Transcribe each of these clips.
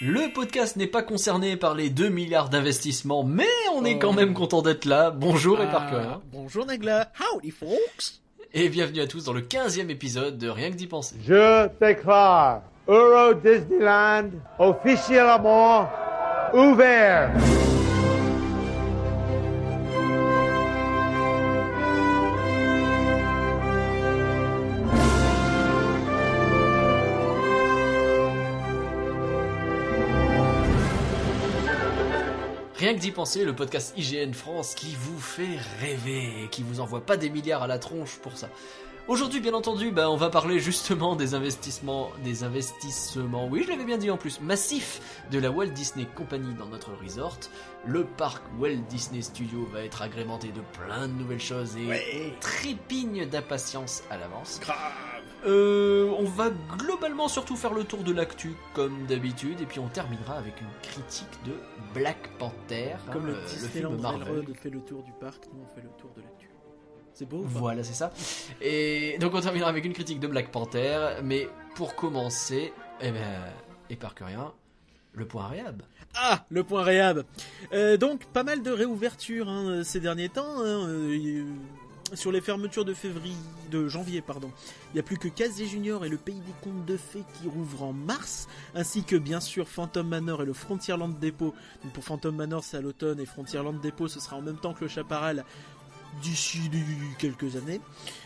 Le podcast n'est pas concerné par les 2 milliards d'investissements, mais on est quand même content d'être là. Bonjour et Ah, Parker. Bonjour Nagla. Howdy folks. Et bienvenue à tous dans le 15e épisode de Rien que d'y penser. Je déclare Euro Disneyland officiellement ouvert. Rien que d'y penser, le podcast IGN France qui vous fait rêver et qui vous envoie pas des milliards à la tronche pour ça. Aujourd'hui, bien entendu, bah, on va parler justement des investissements, des investissements, oui, je l'avais bien dit en plus, massifs de la Walt Disney Company dans notre resort. Le parc Walt Disney Studio va être agrémenté de plein de nouvelles choses et Ouais. trépigne d'impatience à l'avance. Euh, on va globalement surtout faire le tour de l'actu comme d'habitude et puis on terminera avec une critique de Black Panther, Comme le euh, Disneyland film Marvel. Fait le tour du parc, nous on fait le tour de l'actu. C'est beau. Voilà, c'est ça. Et donc on terminera avec une critique de Black Panther, mais pour commencer, eh ben, et par que rien, le point réhab. Ah, le point réhab. Euh, donc pas mal de réouvertures hein, ces derniers temps. hein, euh, sur les fermetures de février, de janvier, pardon, il n'y a plus que Casey Junior et le Pays des Contes de Fées qui rouvrent en mars, ainsi que bien sûr Phantom Manor et le Frontierland Depot. Pour Phantom Manor c'est à l'automne et Frontierland Depot ce sera en même temps que le Chaparral d'ici quelques années.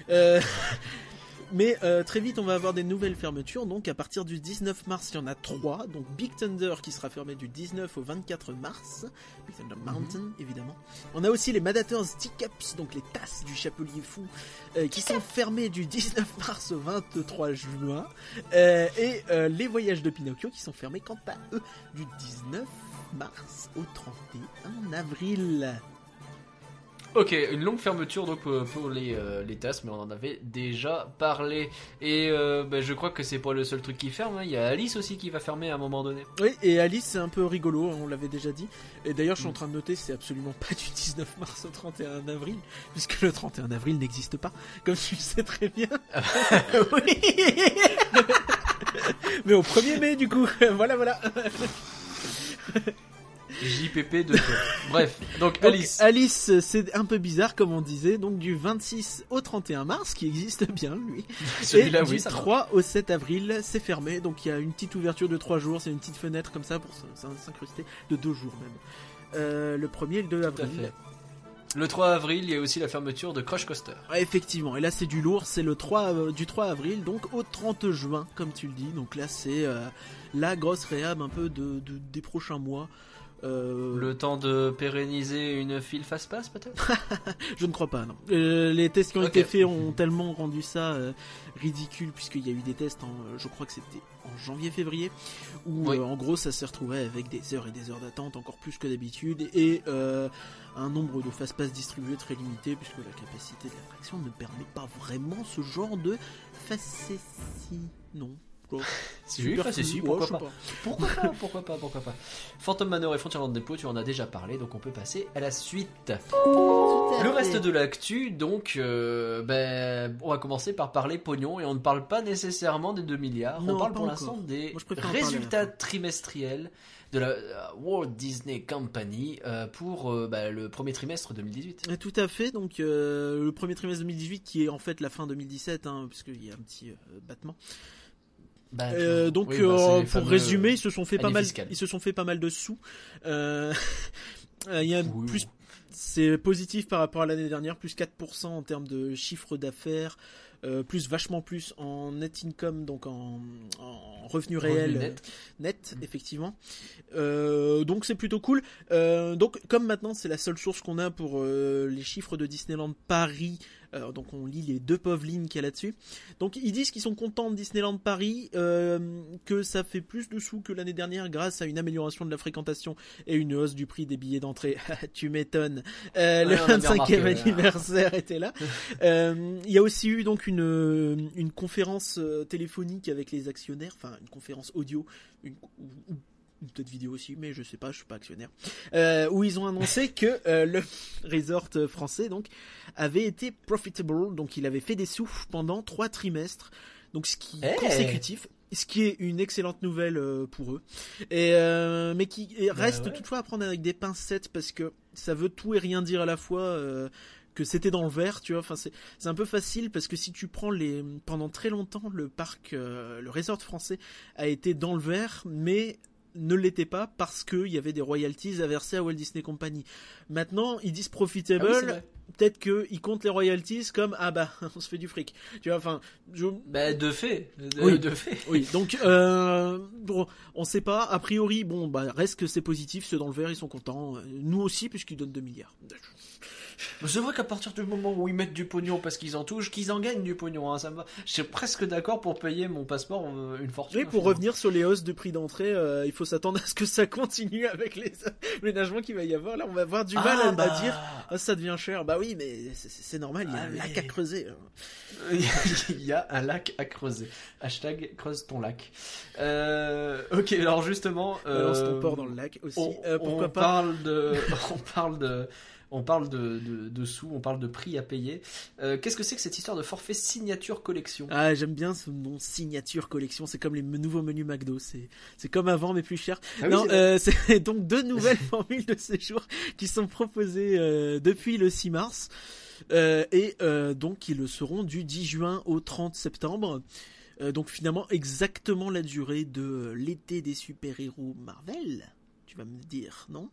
Euh, Mais euh, très vite, on va avoir des nouvelles fermetures. Donc, à partir du 19 mars, il y en a trois. Donc, Big Thunder qui sera fermé du 19 au 24 mars. Big Thunder Mountain, évidemment. On a aussi les Madators Teacups, donc les tasses du Chapelier Fou, euh, qui sont fermés du 19 mars au 23 juin. Euh, et euh, les Voyages de Pinocchio qui sont fermés, quant à eux, du 19 mars au 31 avril. Ok, une longue fermeture donc euh, pour les, euh, les tasses, mais on en avait déjà parlé. Et euh, ben, je crois que c'est pas le seul truc qui ferme, hein. il y a Alice aussi qui va fermer à un moment donné. Oui, et Alice, c'est un peu rigolo, on l'avait déjà dit. Et d'ailleurs, je suis en train de noter, c'est absolument pas du 19 mars au 31 avril, puisque le 31 avril n'existe pas, comme tu le sais très bien. oui Mais au 1er mai, du coup, voilà, voilà. JPP de Bref, donc Donc, Alice. Alice, c'est un peu bizarre, comme on disait, donc du 26 au 31 mars, qui existe bien, lui. Celui-là, et oui, du ça va. 3 au 7 avril, c'est fermé, donc il y a une petite ouverture de 3 jours, c'est une petite fenêtre comme ça pour s'incruster, de 2 jours même. Euh, le 1er et le 2 Tout à avril. fait. Le 3 avril, il y a aussi la fermeture de Crush Coaster. Ouais, effectivement, et là c'est du lourd, c'est le 3 euh, du 3 avril, donc au 30 juin, comme tu le dis. Donc là c'est euh, la grosse réhab un peu de, de- des prochains mois. Euh, Le temps de pérenniser une file face-passe peut-être? Je ne crois pas, non. Euh, les tests qui ont été faits ont tellement rendu ça euh, ridicule, puisqu'il y a eu des tests, en, je crois que c'était en janvier-février, où Oui. en gros ça s'est retrouvé avec des heures et des heures d'attente, encore plus que d'habitude, et un nombre de fast-pass distribués très limité, puisque la capacité de l'attraction ne permet pas vraiment ce genre de facétie. Non. Oh, Si super bah, c'est si, pourquoi Ouais, pas. Pourquoi pas, pourquoi pas, pourquoi pas. Phantom Manor et Frontierland Depot, tu en as déjà parlé, donc on peut passer à la suite. Le reste de l'actu, donc, euh, ben, on va commencer par parler pognon, et on ne parle pas nécessairement des 2 milliards, Non, on parle pas pour l'instant des Moi, résultats trimestriels de la euh, Walt Disney Company euh, pour euh, ben, le premier trimestre 2018. Euh, Tout à fait, donc euh, le premier trimestre 2018 qui est en fait la fin 2017, hein, puisqu'il y a un petit euh, battement. Ben, Euh, donc oui, bah, euh, pour fameux- résumer, ils se sont fait pas mal, ils se sont fait pas mal de sous. Euh, Il y a Oui, plus, c'est positif par rapport à l'année dernière, plus 4% en termes de chiffre d'affaires, euh, plus vachement plus en net income, donc en, en revenu réel net. net, effectivement. Euh, donc c'est plutôt cool. Euh, donc comme maintenant c'est la seule source qu'on a pour les chiffres de Disneyland Paris, euh, donc on lit les deux pauvres lignes qu'il y a là-dessus. Donc ils disent qu'ils sont contents de Disneyland Paris, euh, que ça fait plus de sous que l'année dernière grâce à une amélioration de la fréquentation et une hausse du prix des billets d'entrée. tu m'étonnes. Euh, Ouais, le on a bien 25e remarqué, ouais. anniversaire était là. Euh, Il y a aussi eu donc une, une conférence euh, téléphonique avec les actionnaires, enfin une conférence audio, une, ou, peut-être vidéo aussi, mais je sais pas, je suis pas actionnaire, euh, où ils ont annoncé que euh, le resort français donc avait été profitable, donc il avait fait des sous pendant trois trimestres, donc ce qui Hey consécutif. ce qui est une excellente nouvelle euh, pour eux, et, euh, mais qui et reste ouais. toutefois à prendre avec des pincettes parce que ça veut tout et rien dire à la fois. que c'était dans le vert, tu vois. Enfin, c'est c'est un peu facile parce que si tu prends les pendant très longtemps le parc, euh, le resort français a été dans le vert, mais ne l'était pas parce qu'il y avait des royalties à verser à Walt Disney Company. Maintenant, ils disent Ah profitable. oui, vrai. Peut-être qu'ils comptent les royalties comme ah bah on se fait du fric. Tu vois, enfin, je, Bah, de fait. De, Oui. de fait. oui, donc euh, bon, on sait pas. A priori, bon, bah reste que c'est positif. Ceux dans le vert, ils sont contents. Euh, Nous aussi, puisqu'ils donnent 2 milliards. C'est vrai qu'à partir du moment où ils mettent du pognon parce qu'ils en touchent, qu'ils en gagnent du pognon, hein, ça me va. Je suis presque d'accord pour payer mon passeport euh, une fortune. Mais pour finalement. revenir sur les hausses de prix d'entrée, euh, il faut s'attendre à ce que ça continue avec les aménagements qu'il va y avoir. Là, on va avoir du mal Ah, à, à bah, dire ah, ça devient cher. Bah oui, mais c'est- normal. Il y a Ah, un lac à creuser. Il y a un lac à creuser. Hashtag creuse ton lac. Euh, ok, alors justement. Balance euh, ton porc dans le lac aussi. on, Euh, pourquoi on pas parle de, on parle de, on parle de, de, de sous, on parle de prix à payer. Euh, Qu'est-ce que c'est que cette histoire de forfait signature collection? Ah, j'aime bien ce nom signature collection. C'est comme les nouveaux menus McDo. C'est c'est comme avant mais plus cher. Ah oui, non, euh, c'est donc deux nouvelles formules de séjour qui sont proposées euh, depuis le 6 mars euh, et euh, donc qui le seront du 10 juin au 30 septembre. Euh, donc finalement exactement la durée de l'été des super-héros Marvel. Tu vas me dire, non?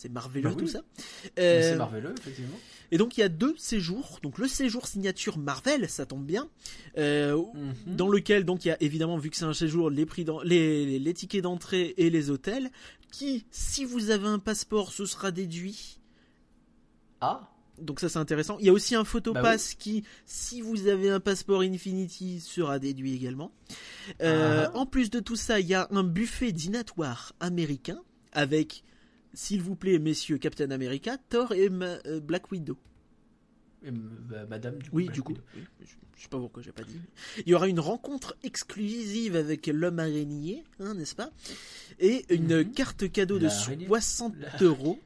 C'est Marveleux Bah oui. tout ça. Mais Euh, C'est marveleux, effectivement. et donc il y a deux séjours. Donc le séjour signature Marvel, ça tombe bien. Euh, Mhm. dans lequel donc il y a évidemment vu que c'est un séjour les prix d'en- les, les, tickets d'entrée et les hôtels qui si vous avez un passeport ce sera déduit Ah, donc ça c'est intéressant il y a aussi un Bah photopass qui si vous avez un passeport Infinity sera déduit également Euh, Ah. en plus de tout ça il y a un buffet dînatoire américain avec s'il vous plaît messieurs Captain America Thor et Ma- euh, Black Widow Et, bah, madame, du coup. Oui, Black du coup. Oui, Je je sais pas pourquoi j'ai pas dit. Il y aura une rencontre exclusive avec l'homme araignée, hein, n'est-ce pas? Et une Mhm. carte cadeau de L'araignée. 60 La- euros,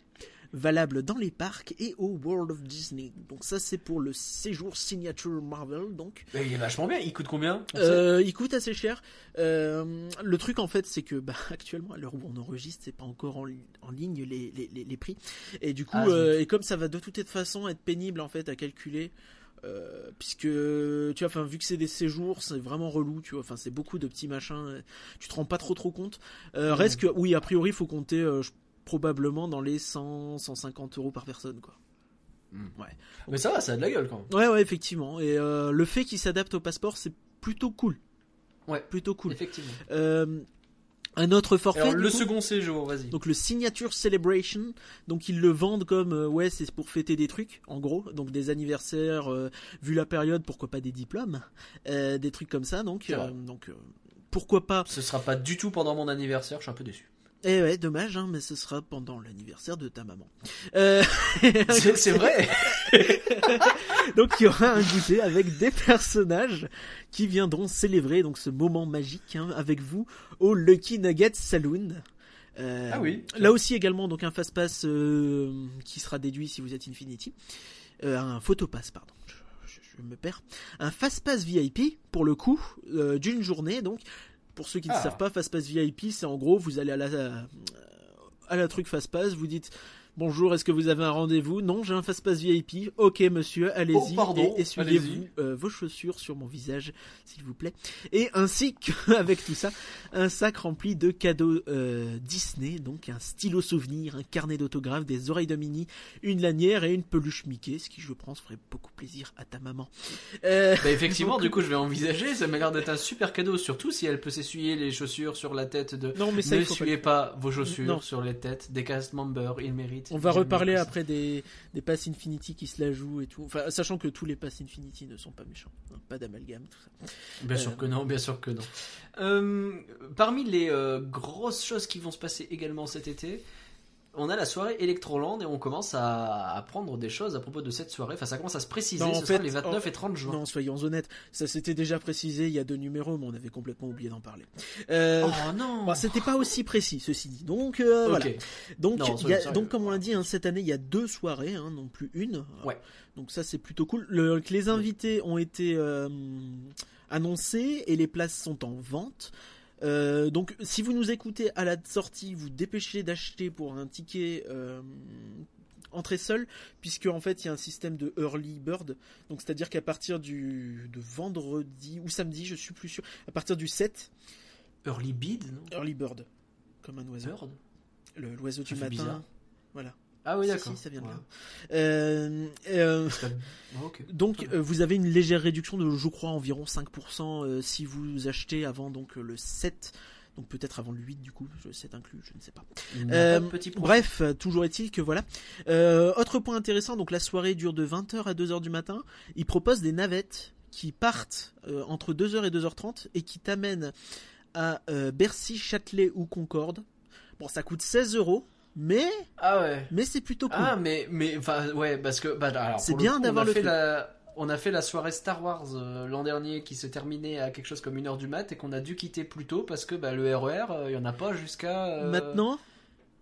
valable dans les parcs et au World of Disney. Donc ça, c'est pour le séjour signature Marvel. Donc, il est vachement bien. Il coûte combien euh, il coûte assez cher. Euh, le truc en fait, c'est que bah, actuellement, à l'heure où on enregistre, c'est pas encore en, li- en ligne les, les, les- les prix. Et du coup, Ah, euh, et comme ça va de toute façon être pénible en fait à calculer. euh, puisque tu vois, enfin vu que c'est des séjours, c'est vraiment relou, tu vois. Enfin, c'est beaucoup de petits machins. Tu te rends pas trop trop compte. Euh, Mhm. Reste que, oui, a priori, il faut compter euh, je- probablement dans les 100, 150 euros par personne, quoi. Mais ça va, ça a de la gueule quand même. Ouais, ouais, effectivement. Et euh, le fait qu'il s'adapte au passeport, c'est plutôt cool. Ouais. Plutôt cool. Effectivement. Euh, un autre forfait. Alors, le coup, second séjour, vas-y. Donc le Signature Celebration, donc ils le vendent comme euh, ouais c'est pour fêter des trucs en gros, donc des anniversaires, euh, vu la période pourquoi pas des diplômes, euh, des trucs comme ça donc donc pourquoi pas. Ce sera pas du tout pendant mon anniversaire, je suis un peu déçu. Eh ouais dommage hein, mais ce sera pendant l'anniversaire de ta maman. Euh, C'est vrai donc il y aura un goûter avec des personnages qui viendront célébrer donc ce moment magique hein, avec vous au Lucky Nugget Saloon. Euh, Ah oui. Là aussi également donc un fast pass euh, qui sera déduit si vous êtes Infinity. Euh, un photopass pardon. Je me perds. Un fast pass VIP pour le coup euh, d'une journée donc. Pour ceux qui ne Ah. savent pas, fast pass VIP, c'est en gros vous allez à la à la truc fast pass, vous dites Bonjour, est-ce que vous avez un rendez-vous? Non, j'ai un fast-pass VIP. Ok, monsieur, allez-y. Oh, pardon, et essuyez-vous euh, vos chaussures sur mon visage, s'il vous plaît. Et ainsi qu'avec tout ça, un sac rempli de cadeaux euh, Disney, donc un stylo souvenir, un carnet d'autographes, des oreilles de Minnie, une lanière et une peluche Mickey, ce qui, je pense, ferait beaucoup plaisir à ta maman. Euh, Bah effectivement, du coup, je vais envisager. Ça m'a l'air d'être un super cadeau, surtout si elle peut s'essuyer les chaussures sur la tête de. non, mais ça, ne faut pas pas vos chaussures Non. sur les têtes des cast members, ils méritent. On va reparler après des, des passes Infinity qui se la jouent et tout. Enfin, sachant que tous les passes Infinity ne sont pas méchants. hein, Pas d'amalgame, tout ça. Bien Euh, sûr que non, bien sûr que non. Euh, parmi les euh, grosses choses qui vont se passer également cet été, on a la soirée Electroland et on commence à apprendre des choses à propos de cette soirée. Enfin, ça commence à se préciser. Non, ce sera les 29 en- et 30 juin. Non, soyons honnêtes. Ça s'était déjà précisé il y a deux numéros, mais on avait complètement oublié d'en parler. Euh, Oh non bah, c'était pas aussi précis, ceci dit. Donc, euh, voilà. Donc, Non, il y a- soyons sérieux. donc, comme on l'a dit, hein, cette année, il y a deux soirées, hein, non plus une. Ouais. Donc ça, c'est plutôt cool. Le, les invités ont été euh, annoncé et les places sont en vente. Euh, donc si vous nous écoutez à la sortie, vous dépêchez d'acheter pour un ticket euh, entrée seule, puisque en fait il y a un système de early bird, donc c'est-à-dire qu'à partir du de vendredi ou samedi, je suis plus sûr, à partir du 7, Early bid, non? early bird, comme un oiseau, Bird? Le- l'oiseau du matin, bizarre. voilà. Ah oui, Si, d'accord. si, ça vient de Ouais. là. Euh, euh, C'est pas- Ah, ok. Donc euh, vous avez une légère réduction de je crois environ 5% euh, si vous achetez avant donc euh, le 7 donc peut-être avant le 8 du coup, je- c'est inclus, je ne sais pas. Euh, petit bref, toujours est-il que voilà. Autre point intéressant, donc la soirée dure de 20h à 2h du matin. Ils proposent des navettes qui partent entre 2h et 2h30 et qui t'amènent à Bercy, Châtelet ou Concorde. Bon, ça coûte 16 euros, mais Ah ouais. mais c'est plutôt cool. Ah mais mais enfin ouais parce que bah C'est le bien coup, d'avoir on a le fait la on a fait la soirée Star Wars euh, l'an dernier qui se terminait à quelque chose comme une heure du mat et qu'on a dû quitter plus tôt parce que bah, le RER euh, il y en a pas jusqu'à euh, Maintenant,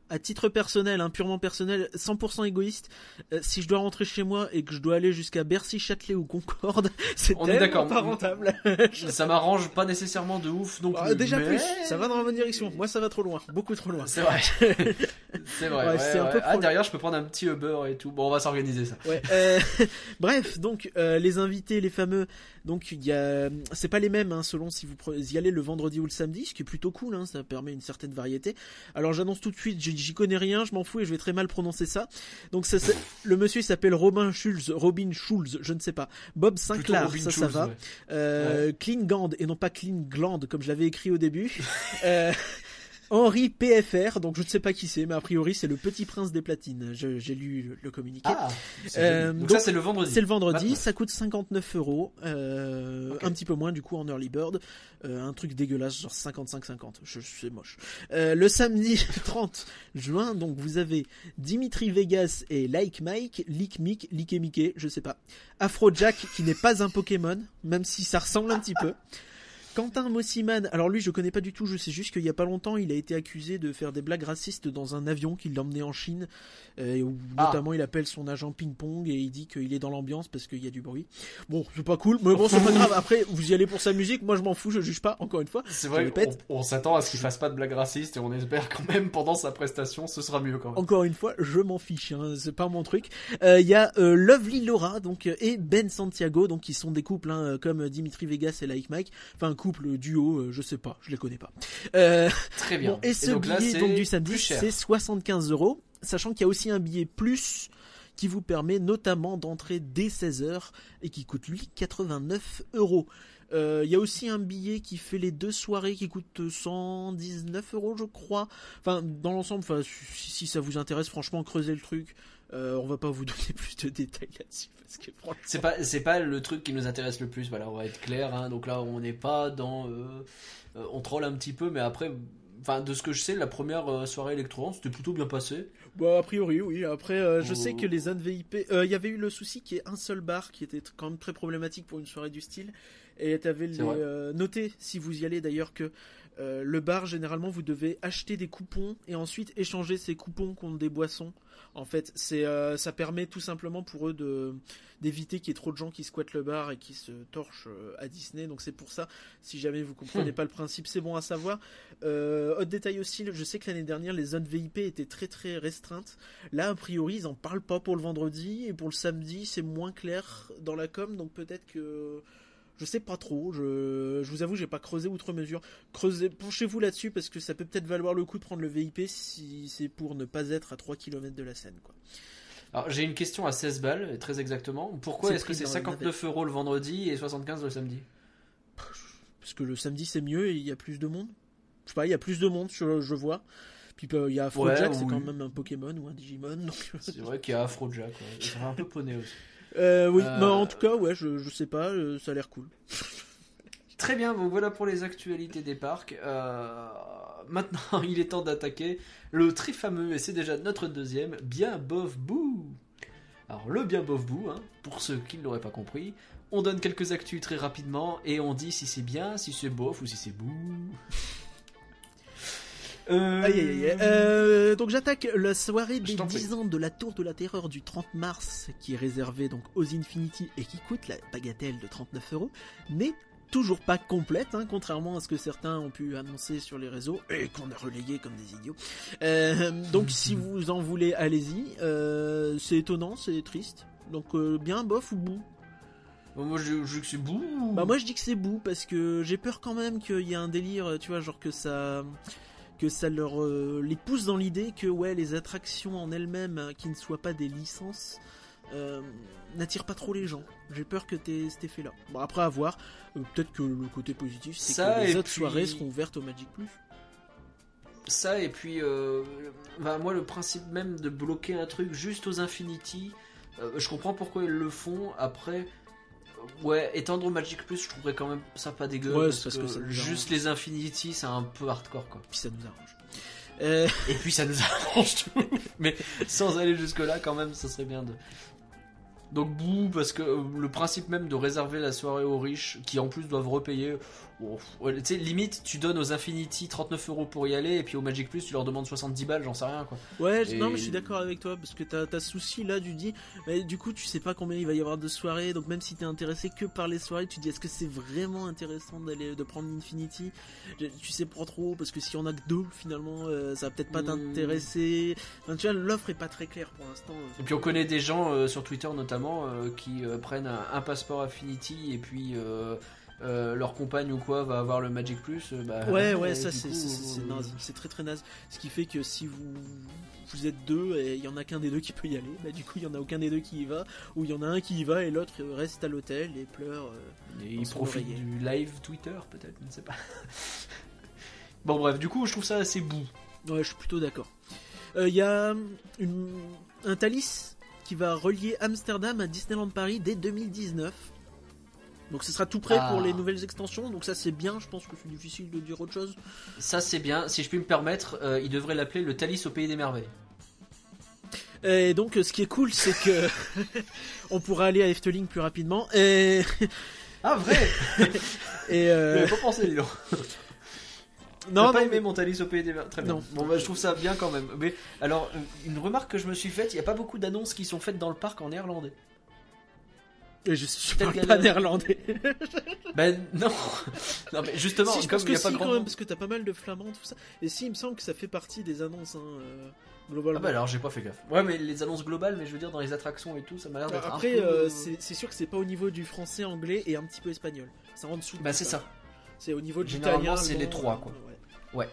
à titre personnel, hein, purement personnel, 100% égoïste, euh, si je dois rentrer chez moi et que je dois aller jusqu'à Bercy, Châtelet ou Concorde, c'est tellement pas rentable. ça m'arrange pas nécessairement de ouf non Ah, déjà mais- plus, ça va dans la bonne direction. Moi, ça va trop loin, beaucoup trop loin. C'est vrai. c'est vrai. Ouais, un peu Ah derrière je peux prendre un petit Uber et tout. Bon on va s'organiser ça. Ouais, euh, bref, donc euh, les invités, les fameux, donc il y a, c'est pas les mêmes hein, selon si vous y allez le vendredi ou le samedi, ce qui est plutôt cool, hein, ça permet une certaine variété. Alors j'annonce tout de suite, j'y connais rien, je m'en fous et je vais très mal prononcer ça. Donc ça, le monsieur il s'appelle Robin Schulz, Robin Schulz, je ne sais pas. Bob Sinclair, ça ça va. ouais. Euh, Clean Gand et non pas Clean Gland comme je l'avais écrit au début. Henri PFR, donc je ne sais pas qui c'est, mais a priori c'est le petit prince des platines. Je- J'ai lu le, communiqué. Ah. c'est Euh, donc, donc, ça c'est le vendredi. C'est le vendredi, Maintenant. ça coûte 59 euros, euh, un petit peu moins du coup en early bird, Euh, un truc dégueulasse genre 55-50, je c'est moche. Euh, le samedi 30 juin, donc vous avez Dimitri Vegas et Like Mike, Lick Mick, Lick et Mickey, je sais pas. Afrojack qui n'est pas un Pokémon, même si ça ressemble un petit peu. Quentin Mossiman, alors lui je connais pas du tout, je sais juste qu'il y a pas longtemps il a été accusé de faire des blagues racistes dans un avion qui l'emmenait en Chine, euh, où Ah. notamment il appelle son agent ping-pong et il dit qu'il est dans l'ambiance parce qu'il y a du bruit. Bon, c'est pas cool, mais bon c'est pas grave, après vous y allez pour sa musique, moi je m'en fous, je juge pas, encore une fois. C'est vrai on, s'attend à ce qu'il fasse pas de blagues racistes et on espère quand même pendant sa prestation ce sera mieux quand même. Encore une fois, je m'en fiche, hein, c'est pas mon truc. Euh, Il y a euh, Lovely Laura donc euh, et Ben Santiago donc qui sont des couples hein, comme Dimitri Vegas et Like Mike, enfin couple euh, duo, euh, je sais pas, je les connais pas. Euh, Très bien. Bon, et ce donc billet c'est donc, du samedi, c'est 75 euros, sachant qu'il y a aussi un billet plus qui vous permet notamment d'entrer dès 16h et qui coûte lui 89 euros. Euh, Il y a aussi un billet qui fait les deux soirées qui coûte 119 euros, je crois. Enfin, dans l'ensemble, enfin, si, si ça vous intéresse, franchement, creusez le truc. Euh, on va pas vous donner plus de détails là-dessus parce que C'est pas, c'est pas le truc qui nous intéresse le plus. Voilà, on va être clair. hein. Donc là, on n'est pas dans, euh, euh, on troll un petit peu, mais après, enfin, de ce que je sais, la première soirée électro, c'était plutôt bien passé. Bon, a priori, oui. Après, euh, je sais que les zones VIP. Il y avait eu le souci qu'il y ait un seul bar qui était quand même très problématique pour une soirée du style. Et t'avais les. Notez, si vous y allez d'ailleurs, que euh, le bar, généralement, vous devez acheter des coupons et ensuite échanger ces coupons contre des boissons. En fait, c'est euh, ça permet tout simplement pour eux de d'éviter qu'il y ait trop de gens qui squattent le bar et qui se torchent euh, à Disney. Donc c'est pour ça, si jamais vous comprenez pas le principe, c'est bon à savoir. Autre détail aussi, je sais que l'année dernière, les zones VIP étaient très très restreintes. Là, a priori, ils en parlent pas pour le vendredi et pour le samedi, c'est moins clair dans la com, donc peut-être que je sais pas trop. Je, je vous avoue, j'ai pas creusé outre mesure. Creusez, penchez-vous là-dessus parce que ça peut peut-être valoir le coup de prendre le VIP si c'est pour ne pas être à 3 km de la scène, quoi. Alors, j'ai une question à 16 balles, très exactement. Pourquoi C'est est-ce que c'est dans la 59 euros le vendredi et 75 le samedi? Parce que le samedi c'est mieux et il y a plus de monde. Je sais pas, il y a plus de monde, je, je vois. Puis euh, il y a Afrojack, Ouais, c'est quand même un Pokémon ou un Digimon. Donc... C'est vrai qu'il y a Afrojack. Ouais. Fait un peu poney aussi. Euh, oui, Euh, en tout cas, ouais, je, je sais pas, euh, ça a l'air cool. Très bien, donc voilà pour les actualités des parcs. Euh, maintenant, il est temps d'attaquer le très fameux, et c'est déjà notre deuxième, bien bof bou. Alors, le bien bof bou, hein, pour ceux qui ne l'auraient pas compris, on donne quelques actus très rapidement et on dit si c'est bien, si c'est bof ou si c'est bou. Euh, Aïe, aïe, aïe. Euh, donc j'attaque la soirée des t'en prie. 10 ans de la Tour de la Terreur du 30 mars, qui est réservée donc aux Infinity et qui coûte la bagatelle de 39 euros, n'est toujours pas complète, hein, contrairement à ce que certains ont pu annoncer sur les réseaux et qu'on a relayé comme des idiots. Euh, donc si vous en voulez, allez-y. Euh, c'est étonnant, c'est triste. Donc bien bof ou bout. Bon, moi, je, je dis que c'est bout. Bah moi je dis que c'est bout parce que j'ai peur quand même qu'il y ait un délire, tu vois, genre que ça que ça leur euh, les pousse dans l'idée que ouais les attractions en elles-mêmes hein, qui ne soient pas des licences euh, n'attirent pas trop les gens. J'ai peur que t'aies cet effet-là. Bon après à voir. Euh, Peut-être que le côté positif c'est que les autres puis- soirées seront ouvertes au Magic Plus. Ça, et puis, euh, bah, moi, le principe même de bloquer un truc juste aux Infinity, euh, je comprends pourquoi ils le font. Après, euh, ouais, étendre au Magic Plus, je trouverais quand même ça pas dégueu. Ouais, parce, que, juste les Infinity, c'est un peu hardcore, quoi. Puis ça nous arrange. Euh, Et puis ça nous arrange tout. Mais sans aller jusque-là, quand même, ça serait bien de. Donc, bouh, parce que euh, le principe même de réserver la soirée aux riches, qui en plus doivent repayer. Ouais, tu sais, limite, tu donnes aux Infinity 39 euros pour y aller, et puis au Magic Plus, tu leur demandes 70 balles, j'en sais rien, quoi. Ouais, Et- non, mais je suis d'accord avec toi parce que t'as t'as ce souci là, tu dis, mais du coup, tu sais pas combien il va y avoir de soirées, donc même si t'es intéressé que par les soirées, tu dis, est-ce que c'est vraiment intéressant d'aller de prendre Infinity? Je- Tu sais pas trop parce que si on a que deux, finalement, euh, ça va peut-être pas Hmm. t'intéresser. Enfin, tu vois, l'offre est pas très claire pour l'instant. Et puis on connaît des gens euh, sur Twitter notamment euh, qui euh, prennent un, un passeport Affinity et puis euh, leur compagne ou quoi va avoir le Magic Plus. euh, bah, Ouais, ouais, ça c'est naze, très très naze. Ce qui fait que si vous vous êtes deux et il y en a qu'un des deux qui peut y aller, bah du coup il y en a aucun des deux qui y va, ou il y en a un qui y va et l'autre reste à l'hôtel et pleure. euh, Et son profitent oreiller. du live Twitter peut-être, je ne sais pas. bon bref, du coup je trouve ça assez bout. Ouais, je suis plutôt d'accord. Euh, Il y a une- un Thalys qui va relier Amsterdam à Disneyland Paris dès 2019. Donc ce sera tout prêt Ah. pour les nouvelles extensions, donc ça c'est bien, je pense que c'est difficile de dire autre chose. Ça c'est bien, si je puis me permettre, euh, ils devraient l'appeler le Thalys au pays des merveilles. Et donc ce qui est cool c'est que on pourra aller à Efteling plus rapidement. Et, Ah vrai et euh, pas pensé, dis donc. non, T'as pas non, aimé mon Thalys au pays des merveilles Très bien. Non. Bon bah je trouve ça bien quand même. Mais alors, une remarque que je me suis faite, il n'y a pas beaucoup d'annonces qui sont faites dans le parc en néerlandais. Je, je parle pas néerlandais. Ben non Non mais justement, si, je comme pense que n'y a si pas de quand grand même, parce que t'as pas mal de flamands, tout ça. Et si, il me semble que ça fait partie des annonces, hein, euh, globalement. Ah bah alors j'ai pas fait gaffe. Ouais mais les annonces globales, mais je veux dire dans les attractions et tout, ça m'a l'air d'être un Après, peu- euh, c'est c'est sûr que c'est pas au niveau du français, anglais et un petit peu espagnol. C'est en dessous. de Bah c'est ça, C'est au niveau de Généralement, l'italien. c'est les trois, euh, quoi. ouais.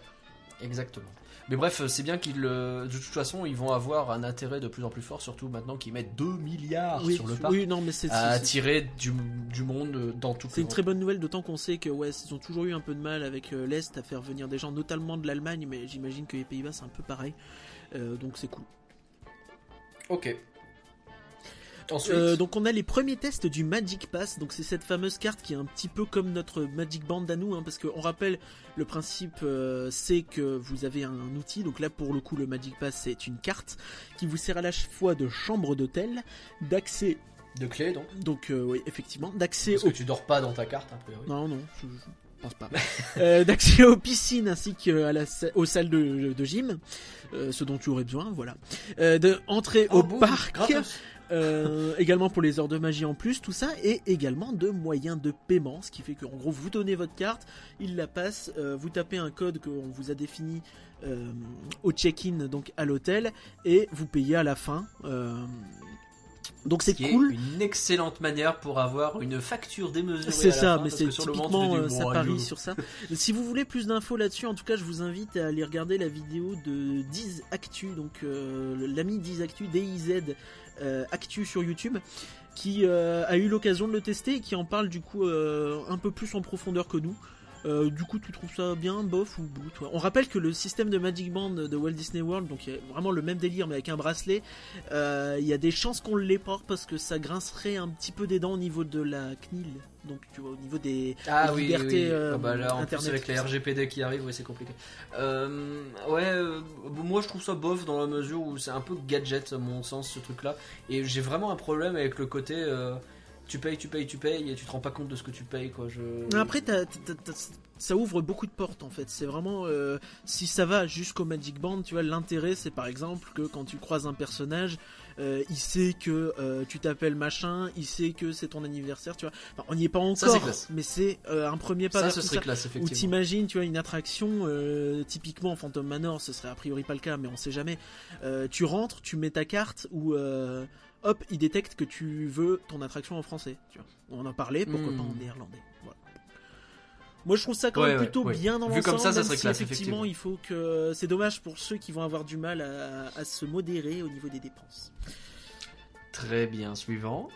exactement. Mais bref, c'est bien qu'ils le... De toute façon, ils vont avoir un intérêt de plus en plus fort, surtout maintenant qu'ils mettent 2 milliards Oui, sur le parc oui, non, mais c'est à attirer du, du monde dans toute c'est une très bonne nouvelle, d'autant qu'on sait que ouais, ils ont toujours eu un peu de mal avec euh, l'Est à faire venir des gens, notamment de l'Allemagne, mais j'imagine que les Pays-Bas c'est un peu pareil. Euh, donc c'est cool. Ok. Ensuite, Euh, donc on a les premiers tests du Magic Pass, donc c'est cette fameuse carte qui est un petit peu comme notre Magic Band à nous, hein, parce qu'on rappelle le principe euh, c'est que vous avez un, outil, donc là pour le coup le Magic Pass c'est une carte qui vous sert à la fois de chambre d'hôtel, d'accès, de clés donc. donc euh, oui effectivement, d'accès Parce au que tu dors pas dans ta carte, a priori. non, non, je, je pense pas. Euh, D'accès aux piscines ainsi qu'à la, aux salles de, de gym, euh, ce dont tu aurais besoin, voilà. Euh, de entrer Oh, au boum, parc, gratos. Euh, également pour les heures de magie en plus, tout ça, et également de moyens de paiement, ce qui fait qu'en gros vous donnez votre carte, il la passe, euh, vous tapez un code qu'on vous a défini euh, au check-in, donc à l'hôtel, et vous payez à la fin. Donc c'est Ce qui est cool. une excellente manière pour avoir une facture démesurée. C'est ça, fin, mais c'est que sur le moment, typiquement te euh, dis, ça bon, parie allez, sur ça. Si vous voulez plus d'infos là-dessus, en tout cas, je vous invite à aller regarder la vidéo de Diz Actu, donc euh, l'ami Diz Actu, D-I-Z euh, Actu sur YouTube, qui euh, a eu l'occasion de le tester et qui en parle du coup un peu plus en profondeur que nous. Euh, du coup, tu trouves ça bien, bof ou bout toi On rappelle que le système de Magic Band de Walt Disney World, donc il y a vraiment le même délire mais avec un bracelet, euh, il y a des chances qu'on l'ait pas parce que ça grincerait un petit peu des dents au niveau de la CNIL. Donc tu vois, au niveau des, Ah oui, libertés, oui. euh, Ah bah là, en Internet, plus avec ça. RGPD qui arrivent, ouais, c'est compliqué. Ouais, moi je trouve ça bof dans la mesure où c'est un peu gadget à mon sens ce truc-là. Et j'ai vraiment un problème avec le côté tu payes, tu payes, tu payes et tu te rends pas compte de ce que tu payes quoi. Je... Après, ça ouvre beaucoup de portes en fait. C'est vraiment euh, si ça va jusqu'au Magic Band, tu vois, l'intérêt c'est par exemple que quand tu croises un personnage, euh, il sait que euh, tu t'appelles machin, il sait que c'est ton anniversaire, tu vois. Enfin, on n'y est pas encore, mais c'est euh, un premier pas Ça, vers ce serait ça. classe, Ou effectivement. t'imagines, tu vois, une attraction, euh, typiquement Phantom Manor, ce serait a priori pas le cas, mais on sait jamais. Euh, tu rentres, tu mets ta carte, ou euh, hop, il détecte que tu veux ton attraction en français. Tu vois. On en parlait, pourquoi Hmm. pas en néerlandais. Voilà. Moi, je trouve ça quand Ouais, même plutôt ouais. bien dans Vu l'ensemble. comme ça, ça serait si classe, effectivement, il faut que. C'est dommage pour ceux qui vont avoir du mal à, à se modérer au niveau des dépenses. Très bien, suivant.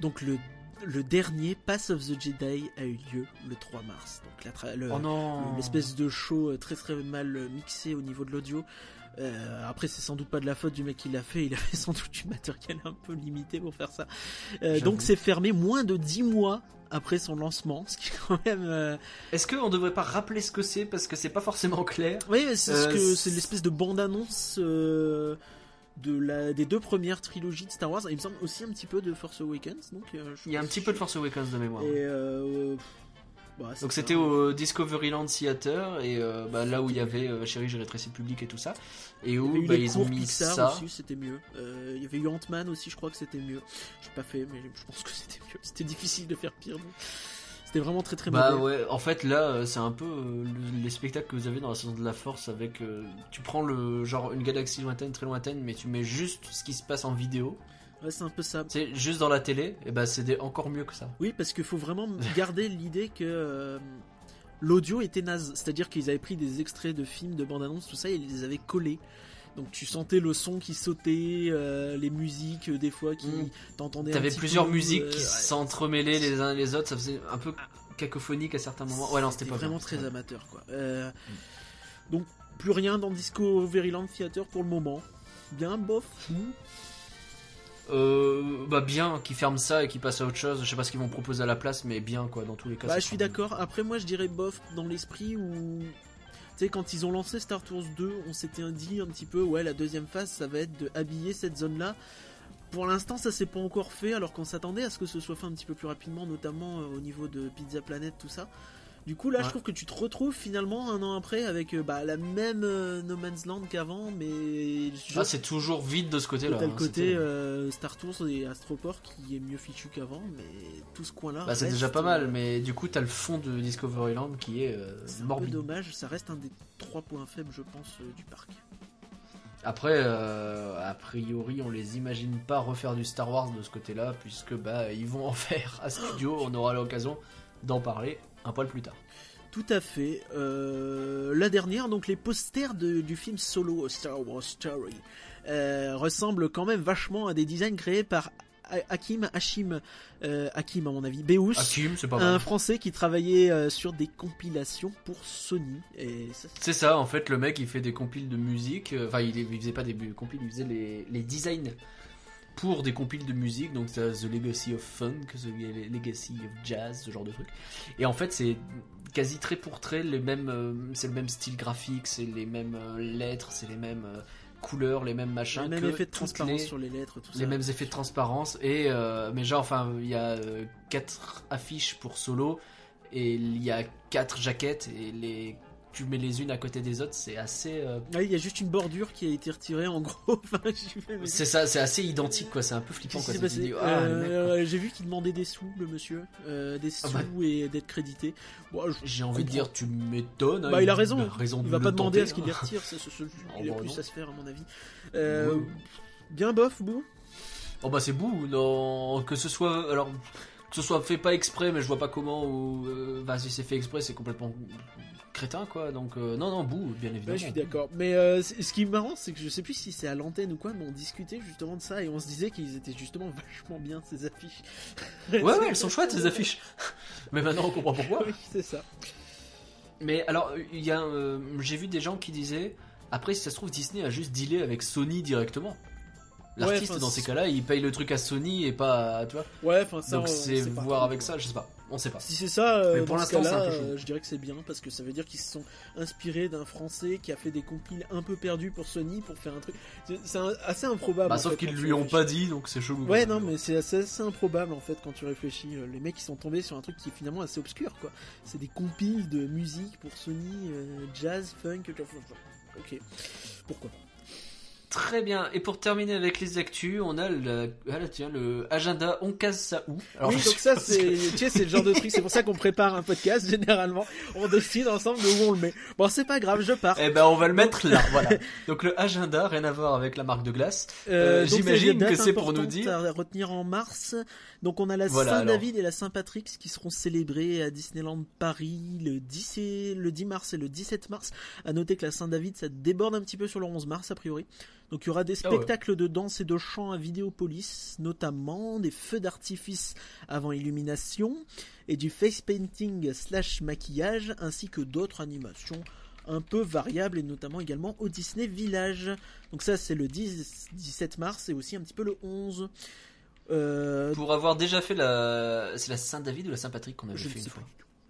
Donc le le dernier Pass of the Jedi a eu lieu le 3 mars. Donc tra- le- Oh l'espèce de show euh, très très mal mixé au niveau de l'audio. Euh, après, c'est sans doute pas de la faute du mec qui l'a fait. Il avait sans doute du matériel un peu limité pour faire ça. Euh, donc, c'est fermé moins de 10 mois après son lancement, ce qui est quand même. euh, Est-ce qu'on devrait pas rappeler ce que c'est parce que c'est pas forcément clair Oui, mais c'est ce Euh, que c'est- l'espèce de bande-annonce de la des deux premières trilogies de Star Wars. Il me semble aussi un petit peu de Force Awakens. Donc, euh, Il y a un petit peu de Force Awakens de mémoire. Et euh, bah, Donc c'était au Discoveryland Theater et euh, bah, là où il y avait euh, Chérie j'ai rétréci le public et tout ça et Il y où eu bah, ils ont mis Pixar ça. aussi, c'était mieux. Euh, il y avait eu Ant-Man aussi, je crois que c'était mieux. J'ai pas fait, mais je pense que c'était mieux. C'était difficile de faire pire. donc. C'était vraiment très très Bah mauvais. ouais, en fait là c'est un peu le- les spectacles que vous avez dans la saison de la Force avec tu prends le genre une galaxie lointaine très lointaine mais tu mets juste ce qui se passe en vidéo, Ouais, c'est un peu ça. c'est juste dans la télé et bah c'est des- encore mieux que ça. Oui, parce qu'il faut vraiment garder l'idée que euh, l'audio était naze. C'est-à-dire qu'ils avaient pris des extraits de films, de bandes annonces, tout ça, et ils les avaient collés. Donc tu sentais le son qui sautait, euh, les musiques euh, des fois qui Mm. t'entendaient. un T'avais plusieurs peu, musiques qui s'entremêlaient les uns les autres, ça faisait un peu cacophonique à certains moments. Ouais non c'était pas vraiment bien. très amateur quoi. Euh, Donc plus rien dans Disco Veryland Theater pour le moment. Bien bof. Euh, bah bien qu'ils ferment ça et qu'ils passent à autre chose. Je sais pas ce qu'ils vont proposer à la place, mais bien quoi dans tous les cas. Bah, je suis d'accord. Après, moi, je dirais bof dans l'esprit où. Tu sais, quand ils ont lancé Star Tours 2, on s'était dit un petit peu, ouais, la deuxième phase, ça va être de habiller cette zone-là. Pour l'instant, ça s'est pas encore fait, alors qu'on s'attendait à ce que ce soit fait un petit peu plus rapidement, notamment euh, au niveau de Pizza Planet, tout ça. Du coup, là, je trouve que tu te retrouves finalement un an après avec euh, bah, la même euh, No Man's Land qu'avant, mais je- Ah, c'est toujours vide de ce côté-là. T'as le hein, côté euh, Star Tours et Astroport qui est mieux fichu qu'avant, mais tout ce coin-là. Bah, c'est déjà pas mal, mais du coup, t'as le fond de Discoveryland qui est euh, C'est un peu morbide. dommage, ça reste un des trois points faibles, je pense, du parc. Après, euh, a priori, on les imagine pas refaire du Star Wars de ce côté-là, puisque bah ils vont en faire à studio. On aura l'occasion d'en parler un poil plus tard. Tout à fait. Euh, la dernière, donc les posters de- du film solo Star Wars Story euh, ressemblent quand même vachement à des designs créés par Ha- Hakim Hashim euh, Hakim à mon avis Beous. Hakim, c'est pas Un français qui travaillait euh, sur des compilations pour Sony. C'est ça, en fait, le mec il fait des compiles de musique. Enfin, il, il faisait pas des compiles, il faisait les, les designs pour des compiles de musique. Donc, c'est The Legacy of Funk, The Legacy of Jazz, ce genre de truc. Et en fait, c'est quasi trait pour trait les mêmes. euh, c'est le même style graphique, c'est les mêmes euh, lettres, c'est les mêmes euh, couleurs, les mêmes machins. le même que effet de transparence les- sur les lettres, tout les ça. mêmes effets de transparence et euh, mais genre enfin il y a euh, quatre affiches pour solo et il y a quatre jaquettes et les tu mets les unes à côté des autres c'est assez euh, Ah, il y a juste une bordure qui a été retirée en gros. C'est ça c'est assez identique quoi c'est un peu flippant quoi ah, mec, quoi. Euh, J'ai vu qu'il demandait des sous, le monsieur, euh, des sous Ah bah. et d'être crédité. Bon, j'ai envie de dire tu m'étonnes hein, Bah, il a raison. raison il va pas demander à ce qu'il les retire, ça, ça, ça, il a bah, plus non. à se faire à mon avis. Euh. Bien bof, Bou. oh bah c'est bou non que ce soit alors que ce soit fait pas exprès mais je vois pas comment ou euh, bah si c'est fait exprès c'est complètement crétin quoi donc euh, non non bou bien évidemment Ouais, je suis d'accord. Mais euh, ce qui est marrant, c'est que je sais plus si c'est à l'antenne ou quoi, mais on discutait justement de ça et on se disait qu'ils étaient justement vachement bien ces affiches. Ouais, ouais, elles sont chouettes ces affiches. Mais maintenant on comprend pourquoi. oui, c'est ça. Mais alors, il y a, euh, j'ai vu des gens qui disaient, après si ça se trouve Disney a juste dealé avec Sony directement. L'artiste dans ces cas-là, il paye le truc à Sony et pas, à, tu vois. Ouais, enfin ça. Donc on c'est voir avec quoi. ça, je sais pas, on sait pas. Si c'est ça, euh, Mais pour l'instant, euh, je dirais que c'est bien parce que ça veut dire qu'ils se sont inspirés d'un Français qui a fait des compiles un peu perdus pour Sony pour faire un truc. C'est assez improbable. Bah sauf fait, qu'ils lui ont pas dit, donc c'est chelou. Ouais, non, mais c'est assez, assez improbable en fait quand tu réfléchis. Euh, Les mecs ils sont tombés sur un truc qui est finalement assez obscur quoi. C'est des compiles de musique pour Sony, euh, jazz, funk. Ok, pourquoi pas. Très bien. Et pour terminer avec les actus, on a le, ah là, tiens, le agenda. On case ça où Alors, Oui, donc ça, c'est, tu sais, c'est le genre de truc. C'est pour ça qu'on prépare un podcast. Généralement, on décide ensemble de où on le met. Bon, c'est pas grave, je pars. Eh ben, on va le mettre là. voilà. Donc le agenda, rien à voir avec la marque de glace. Euh, euh, j'imagine que c'est pour nous dire. À retenir en mars. Donc on a la Saint-David et la Saint-Patrick qui seront célébrés à Disneyland Paris le 10, et, le 10 mars et le 17 mars. À noter que la Saint-David, ça déborde un petit peu sur le 11 mars a priori. Donc il y aura des ah spectacles de danse et de chant à Vidéopolis, notamment des feux d'artifice avant illumination et du face painting slash maquillage, ainsi que d'autres animations un peu variables et notamment également au Disney Village. Donc ça c'est le 10, 17 mars et aussi un petit peu le 11. Euh, Pour avoir déjà fait la... C'est la Saint-David ou la Saint-Patrick qu'on avait fait une fois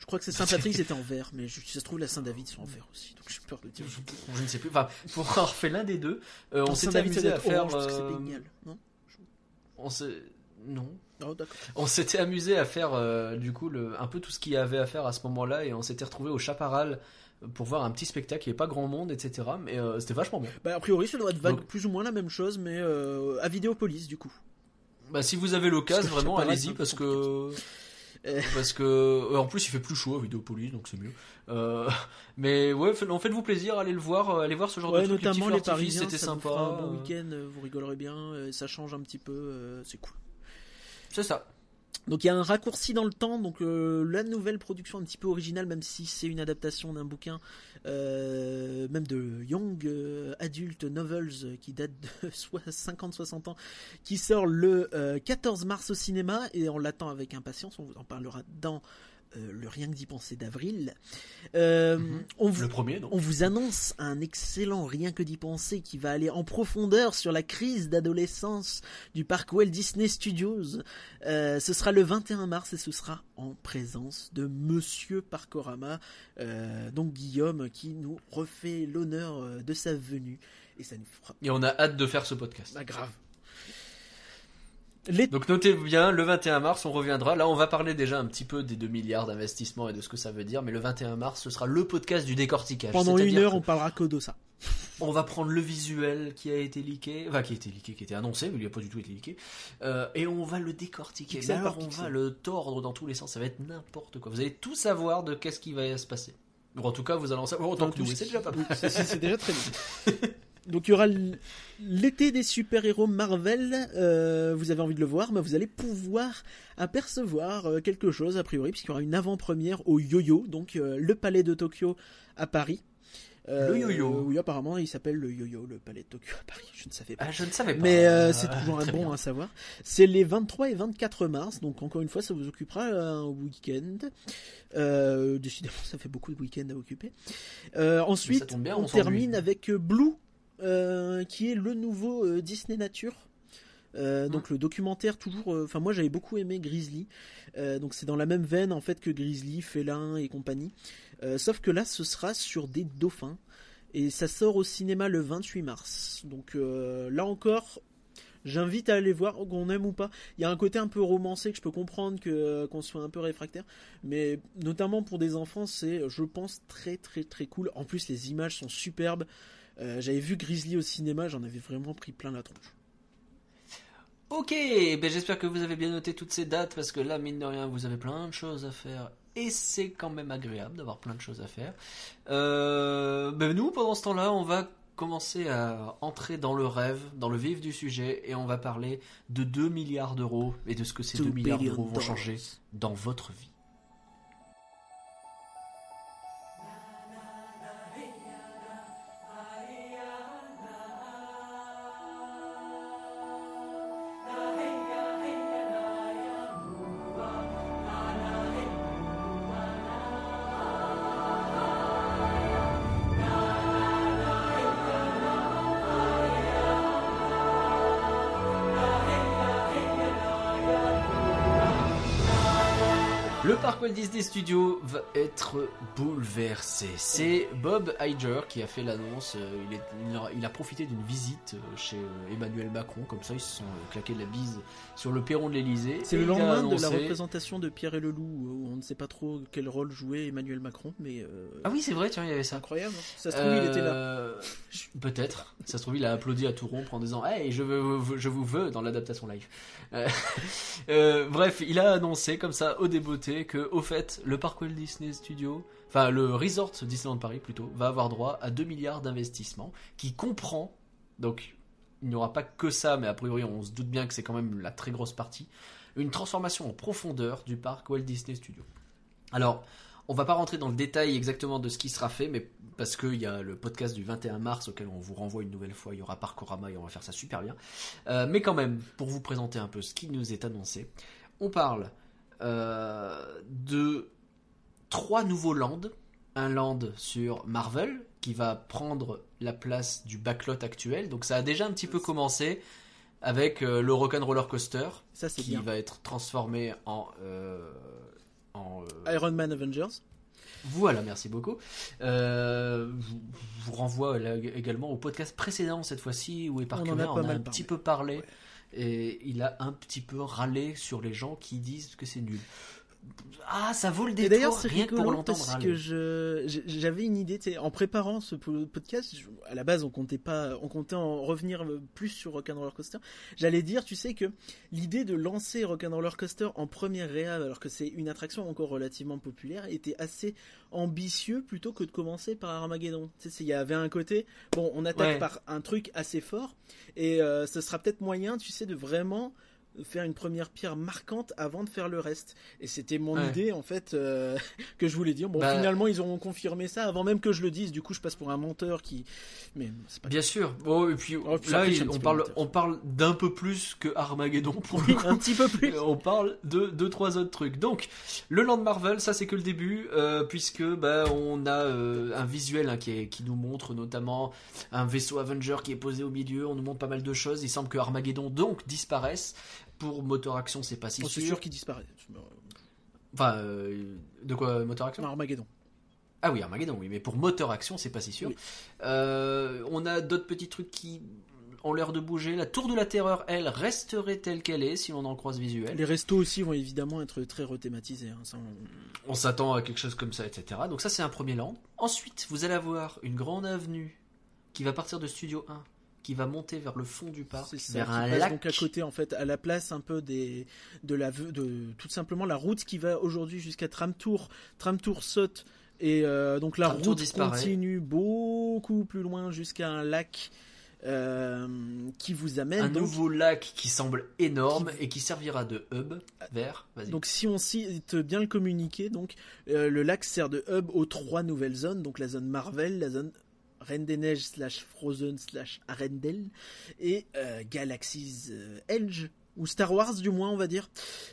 je crois que c'est Saint-Patrick, c'était en vert, mais si ça se trouve, la Saint-David sont en vert aussi. Donc j'ai peur de dire. Je, ne sais plus. Enfin, pour avoir fait l'un des deux, euh, on s'était amusé à faire. Euh... non? On s'est. Non. Oh, on s'était amusé à faire euh, du coup le, un peu tout ce qu'il y avait à faire à ce moment-là et on s'était retrouvé au Chaparral pour voir un petit spectacle, il n'y avait pas grand monde, etc. Mais euh, c'était vachement bien. Bah, a priori, ça doit être vague, plus ou moins la même chose, mais à Vidéopolis du coup. Bah, si vous avez l'occasion, vraiment, allez-y parce que. Euh. parce que euh, en plus il fait plus chaud à Vidéopolis donc c'est mieux. Euh, mais ouais, faites-vous plaisir, allez le voir, allez voir ce genre de truc. Notamment les, Parisiens, c'était sympa. un bon week-end, vous rigolerez bien, ça change un petit peu, c'est cool. C'est ça. Donc il y a un raccourci dans le temps, donc euh, la nouvelle production un petit peu originale, même si c'est une adaptation d'un bouquin, euh, même de Young euh, Adult Novels qui date de 50-60 ans, qui sort le 14 mars au cinéma. Et on l'attend avec impatience, on vous en parlera dans euh, le rien que d'y penser d'avril. Euh, mhm. on vous, le premier, On vous annonce un excellent rien que d'y penser qui va aller en profondeur sur la crise d'adolescence du parc Walt Disney Studios. Euh, ce sera le 21 mars et ce sera en présence de Monsieur Parkorama, donc Guillaume qui nous refait l'honneur de sa venue. Et ça nous fera. Et on a hâte de faire ce podcast. Bah grave. Donc notez bien, le 21 mars, on reviendra. Là, on va parler déjà un petit peu des 2 milliards d'investissements et de ce que ça veut dire, mais le 21 mars, ce sera le podcast du décortiquage. Pendant une heure, on parlera que de ça. On va prendre le visuel qui a été leaké, enfin qui a été leaké, qui a été annoncé, mais il n'a pas du tout été leaké, euh, et on va le décortiquer. Alors on va le tordre dans tous les sens, ça va être n'importe quoi. Vous allez tout savoir de qu'est-ce qui va se passer. Ou en tout cas, vous allez en savoir autant que nous, c'est déjà pas mal. c'est déjà très bien. Donc il y aura l'été des super-héros Marvel. Euh, vous avez envie de le voir, mais vous allez pouvoir apercevoir euh, quelque chose a priori, puisqu'il y aura une avant-première au Yo-Yo, donc euh, le palais de Tokyo à Paris. le yo-yo. oui, apparemment, il s'appelle le yo-yo, le palais de Tokyo à Paris. Je ne savais pas. Ah, je ne savais pas. Mais c'est toujours un bon à savoir. C'est les 23 et 24 mars, donc encore une fois, ça vous occupera un week-end. décidément, ça fait beaucoup de week-ends à occuper. ensuite, on, termine avec Blue, euh, qui est le nouveau euh, Disney Nature. Euh, donc le documentaire toujours enfin moi j'avais beaucoup aimé Grizzly donc c'est dans la même veine en fait que Grizzly Félin et compagnie sauf que là ce sera sur des dauphins et ça sort au cinéma le 28 mars donc là encore J'invite à aller voir, qu'on aime ou pas. Il y a un côté un peu romancé que je peux comprendre que qu'on soit un peu réfractaire, mais notamment pour des enfants, c'est, je pense, très très très cool. En plus, les images sont superbes. Euh, j'avais vu Grizzly au cinéma, j'en avais vraiment pris plein la tronche. Ok, ben j'espère que vous avez bien noté toutes ces dates parce que là, mine de rien, vous avez plein de choses à faire et c'est quand même agréable d'avoir plein de choses à faire. Euh, ben nous, pendant ce temps-là, on va commencer à entrer dans le rêve, dans le vif du sujet et on va parler de 2 milliards d'euros et de ce que ces 2 milliards d'euros vont changer dans votre vie. Parc Walt Disney Studio va être bouleversé. C'est Bob Iger qui a fait l'annonce. euh, Il, a, profité d'une visite euh, chez euh, Emmanuel Macron, comme ça ils se sont claqués de la bise sur le perron de l'Elysée. C'est le lendemain de la représentation de Pierre et le Loup, où on ne sait pas trop quel rôle jouait Emmanuel Macron, mais euh, Ah oui, c'est vrai, tiens, il y avait c'est ça. incroyable. hein. Ça se trouve, il était là. Peut-être. Ça se trouve, il a applaudi à tout rompre en disant Hey, je, veux, je vous veux dans l'adaptation live. Euh, bref, il a annoncé comme ça au débeauté que, au fait, le parc Walt Disney Studio, enfin le resort Disneyland Paris plutôt, va avoir droit à 2 milliards d'investissements qui comprend, donc il n'y aura pas que ça, mais a priori on se doute bien que c'est quand même la très grosse partie, une transformation en profondeur du parc Walt Disney Studio. Alors, on va pas rentrer dans le détail exactement de ce qui sera fait, mais parce qu'il y a le podcast du 21 mars auquel on vous renvoie une nouvelle fois, il y aura Parcorama et on va faire ça super bien. Euh, mais quand même, pour vous présenter un peu ce qui nous est annoncé, on parle de trois nouveaux lands. Un land sur Marvel qui va prendre la place du backlot actuel. Donc ça a déjà un petit peu commencé avec euh, le Rock'n'Roller Coaster Ça, c'est qui bien. va être transformé en... euh, en euh, Iron Man Avengers. voilà, merci beaucoup. Euh, je vous- renvoie là également au podcast précédent cette fois-ci où est On en a on, a un parlé. petit peu parlé et il a un petit peu râlé sur les gens qui disent que c'est nul. Ah, ça vaut le Et détour d'ailleurs, c'est rien que pour rigolo l'entendre parce râler. que je j'avais une idée, en préparant ce po- podcast, je- à la base on comptait pas, on comptait en revenir plus sur Rock'n'Roller Coaster. J'allais dire, tu sais que l'idée de lancer Rock'n'Roller Coaster en première réhab, alors que c'est une attraction encore relativement populaire, était assez ambitieux plutôt que de commencer par Armageddon. Tu sais, il y avait un côté, bon, on attaque Ouais. par un truc assez fort et euh, ce sera peut-être moyen, tu sais, de vraiment faire une première pierre marquante avant de faire le reste. Et c'était mon Ouais. idée en fait euh, que je voulais dire. Bon, Bah- finalement ils auront confirmé ça avant même que je le dise. Du coup, je passe pour un menteur qui. Mais c'est pas. Bien sûr. Bon, et puis Oh, là, on parle, on parle d'un peu plus que Armageddon pour le coup. un petit peu plus. On parle de deux trois autres trucs. Donc le Land Marvel, ça c'est que le début, euh, puisque bah, on a euh, un visuel hein, qui, est- qui nous montre notamment un vaisseau Avenger qui est posé au milieu. On nous montre pas mal de choses. Il semble que Armageddon donc disparaisse. Pour moteur action, c'est pas si Oh, c'est sûr. sûr qu'il disparaît. Enfin, euh, de quoi moteur action? Non, Armageddon. Ah oui, Armageddon, oui, mais pour moteur action, c'est pas si sûr. Oui. Euh, on a d'autres petits trucs qui ont l'air de bouger. La tour de la terreur, elle, resterait telle qu'elle est si on en croise visuel. Les restos aussi vont évidemment être très rethématisés. hein, ça, on- On s'attend à quelque chose comme ça, etc. Donc ça, c'est un premier land. Ensuite, vous allez avoir une grande avenue qui va partir de Studio 1, qui va monter vers le fond du parc, ça, vers qui un lac. donc à côté en fait, à la place un peu des de la de tout simplement la route qui va aujourd'hui jusqu'à Tramtour, Tramtour saute et euh, donc la Tramtour route disparaît. continue beaucoup plus loin jusqu'à un lac euh, qui vous amène Un donc, nouveau lac qui semble énorme Qui- et qui servira de hub vers. Donc si on cite bien le communiqué, donc euh, le lac sert de hub aux trois nouvelles zones, donc la zone Marvel, la zone Reine des Neiges slash Frozen slash Arendelle et euh, Galaxy's euh, Edge ou Star Wars du moins on va dire.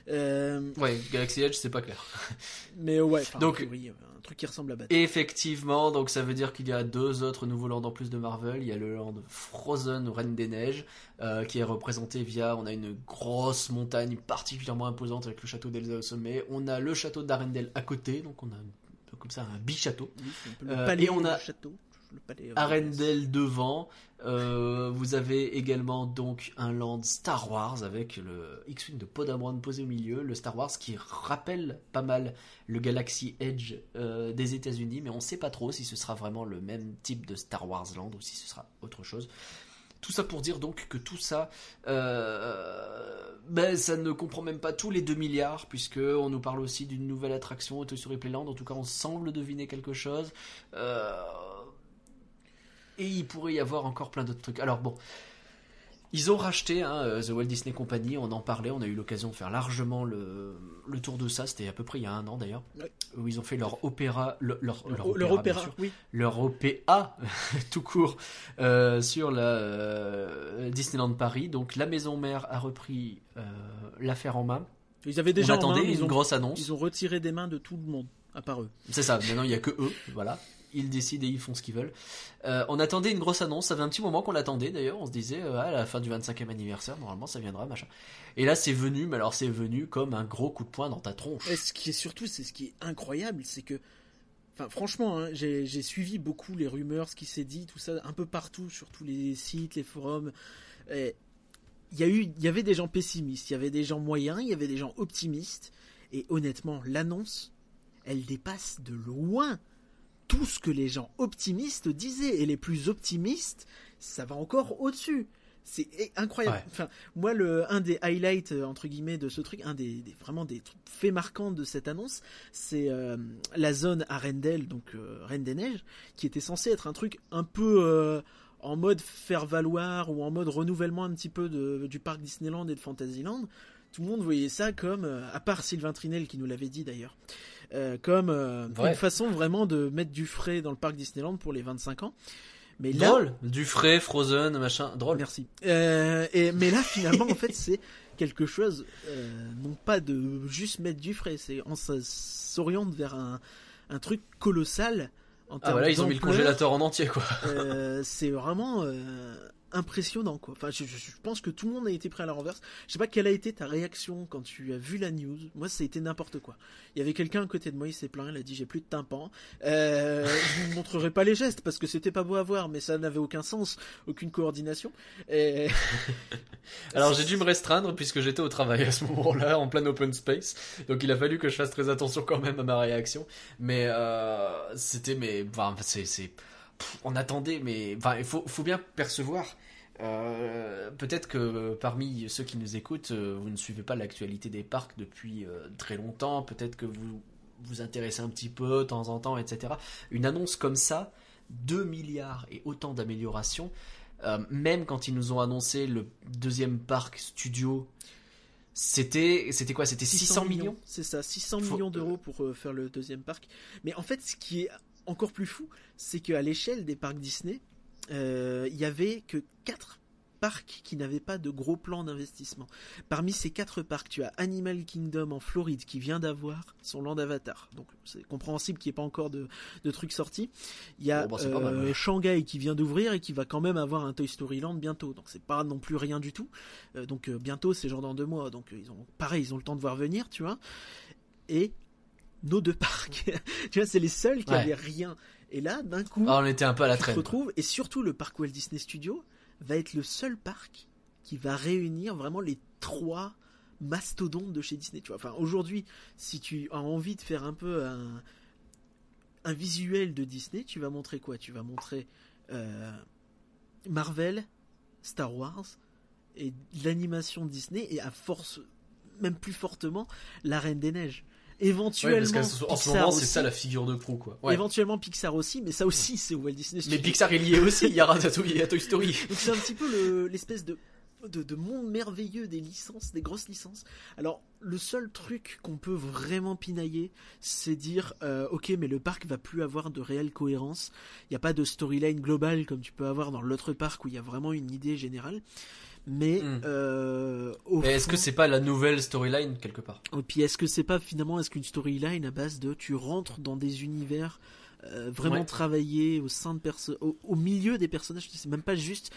Euh, Ouais, Galaxy Edge, c'est pas clair. mais ouais, Donc- a priori, un truc qui ressemble à Batman. Effectivement, donc ça veut dire qu'il y a deux autres nouveaux lands en plus de Marvel. Il y a le land Frozen ou Reine des Neiges, euh, qui est représenté via, on a une grosse montagne particulièrement imposante avec le château d'Elsa au sommet. On a le château d'Arendelle à côté, donc on a comme ça un bi-château. Oui, Euh, et on a château. Le Arendelle devant. Euh, vous avez également donc un land Star Wars avec le X-Wing de Podamron posé au milieu, le Star Wars qui rappelle pas mal le Galaxy Edge euh, des États-Unis, mais on sait pas trop si ce sera vraiment le même type de Star Wars Land ou si ce sera autre chose. Tout ça pour dire donc que tout ça, euh, ben, ça ne comprend même pas tous les 2 milliards, puisque on nous parle aussi d'une nouvelle attraction au Toy Story Playland. En tout cas, on semble deviner quelque chose. Et il pourrait y avoir encore plein d'autres trucs. Alors bon, ils ont racheté hein, euh, The Walt Disney Company, on en parlait, on a eu l'occasion de faire largement le, le tour de ça, c'était à peu près il y a un an d'ailleurs, Ouais. où ils ont fait leur opéra, le- leur, leur, leur opéra, sûr, oui. leur OPA tout court euh, sur la euh, Disneyland Paris. Donc la maison mère a repris euh, l'affaire en main. Ils avaient déjà on en attendait main, une ils ont, grosse annonce. ils ont retiré des mains de tout le monde, à part eux. C'est ça, maintenant il n'y a que eux, voilà. Ils décident et ils font ce qu'ils veulent. Euh, on attendait une grosse annonce, ça fait un petit moment qu'on l'attendait d'ailleurs, on se disait euh, à la fin du 25e anniversaire, normalement ça viendra, machin. Et là c'est venu, mais alors c'est venu comme un gros coup de poing dans ta tronche. Et ce qui est surtout, c'est ce qui est incroyable, c'est que, enfin franchement, hein, j'ai j'ai suivi beaucoup les rumeurs, ce qui s'est dit, tout ça, un peu partout, sur tous les sites, les forums. Et Il y a eu, il y avait des gens pessimistes, il y avait des gens moyens, il y avait des gens optimistes. Et honnêtement, l'annonce, elle dépasse de loin tout ce que les gens optimistes disaient. Et les plus optimistes, ça va encore au-dessus. C'est incroyable. Ouais. Enfin, moi, le, un des highlights, euh, entre guillemets, de ce truc, un des, des- vraiment des faits marquants de cette annonce, c'est euh, la zone à Rendell, donc euh, Reine des Neiges, qui était censé être un truc un peu euh, en mode faire valoir ou en mode renouvellement un petit peu de, du parc Disneyland et de Fantasyland. Tout le monde voyait ça comme, euh, à part Sylvain Trinel qui nous l'avait dit d'ailleurs, euh, comme euh, Ouais. une façon vraiment de mettre du frais dans le parc Disneyland pour les 25 ans. Mais là, Drôle, du frais, Frozen, machin, drôle. Merci. Euh, et, mais là, finalement, en fait, c'est quelque chose, non pas de juste mettre du frais, c'est on s'oriente vers un, un truc colossal en Ah voilà, ils ont mis le congélateur en entier quoi. C'est vraiment impressionnant, quoi. Enfin, je, pense que tout le monde a été pris à la renverse. Je sais pas quelle a été ta réaction quand tu as vu la news. Moi, ça a été n'importe quoi. Il y avait quelqu'un à côté de moi, il s'est plaint, il a dit j'ai plus de tympan. Euh, je vous montrerai pas les gestes parce que c'était pas beau à voir, mais ça n'avait aucun sens, aucune coordination. Alors j'ai dû me restreindre puisque j'étais au travail à ce moment-là, en plein open space. Donc il a fallu que je fasse très attention quand même à ma réaction. Mais euh, c'était, mais, enfin, c'est, on attendait, mais, enfin, il faut bien percevoir. Euh, peut-être que parmi ceux qui nous écoutent, euh, vous ne suivez pas l'actualité des parcs depuis euh, très longtemps. Peut-être que vous vous intéressez un petit peu de temps en temps, etc. Une annonce comme ça, 2 milliards et autant d'améliorations. Euh, même quand ils nous ont annoncé le deuxième parc studio, c'était c'était quoi? C'était 600 millions? C'est ça, 600 Faut- millions d'euros pour euh, faire le deuxième parc. Mais en fait, ce qui est encore plus fou, c'est qu'à l'échelle des parcs Disney, euh, il y avait que 4 parcs qui n'avaient pas de gros plans d'investissement. Parmi ces quatre parcs, tu as Animal Kingdom en Floride qui vient d'avoir son land Avatar. Donc c'est compréhensible qu'il n'y ait pas encore de, de trucs sortis. Il y a Bon, bah, mal, euh, ouais. Shanghai qui vient d'ouvrir et qui va quand même avoir un Toy Story Land bientôt. Donc c'est pas non plus rien du tout. Euh, donc euh, bientôt, c'est genre dans deux mois. Donc euh, ils ont pareil, ils ont le temps de voir venir, tu vois. Et nos deux parcs, tu vois, c'est les seuls qui Ouais. avaient rien. Et là, d'un coup, Ah, on était un peu à la tu traîne. retrouves. Et surtout, le parc Walt Disney Studios va être le seul parc qui va réunir vraiment les trois mastodontes de chez Disney. Tu vois, enfin aujourd'hui, si tu as envie de faire un peu un, un visuel de Disney, tu vas montrer quoi? Tu vas montrer euh, Marvel, Star Wars et l'animation Disney et à force, même plus fortement, la Reine des Neiges. Ouais, Éventuellement, parce qu'en ce Pixar moment, c'est aussi. ça la figure de proue, quoi. Ouais. Éventuellement Pixar aussi, mais ça aussi c'est Walt Disney Mais Studios. Pixar, il y est aussi. Il y a Ratatouille, a Toy Story. Donc c'est un petit peu le- l'espèce de, de, de monde merveilleux des licences, des grosses licences. Alors le seul truc qu'on peut vraiment pinailler, c'est dire euh, ok mais le parc va plus avoir de réelle cohérence. Il n'y a pas de storyline globale comme tu peux avoir dans l'autre parc où il y a vraiment une idée générale. Mais Hmm. euh, Mais est-ce que c'est pas la nouvelle storyline quelque part? Et puis est-ce que c'est pas finalement est-ce qu'une storyline à base de tu rentres dans des univers euh, vraiment Ouais. travaillés au sein de perso au, au milieu des personnages, c'est même pas juste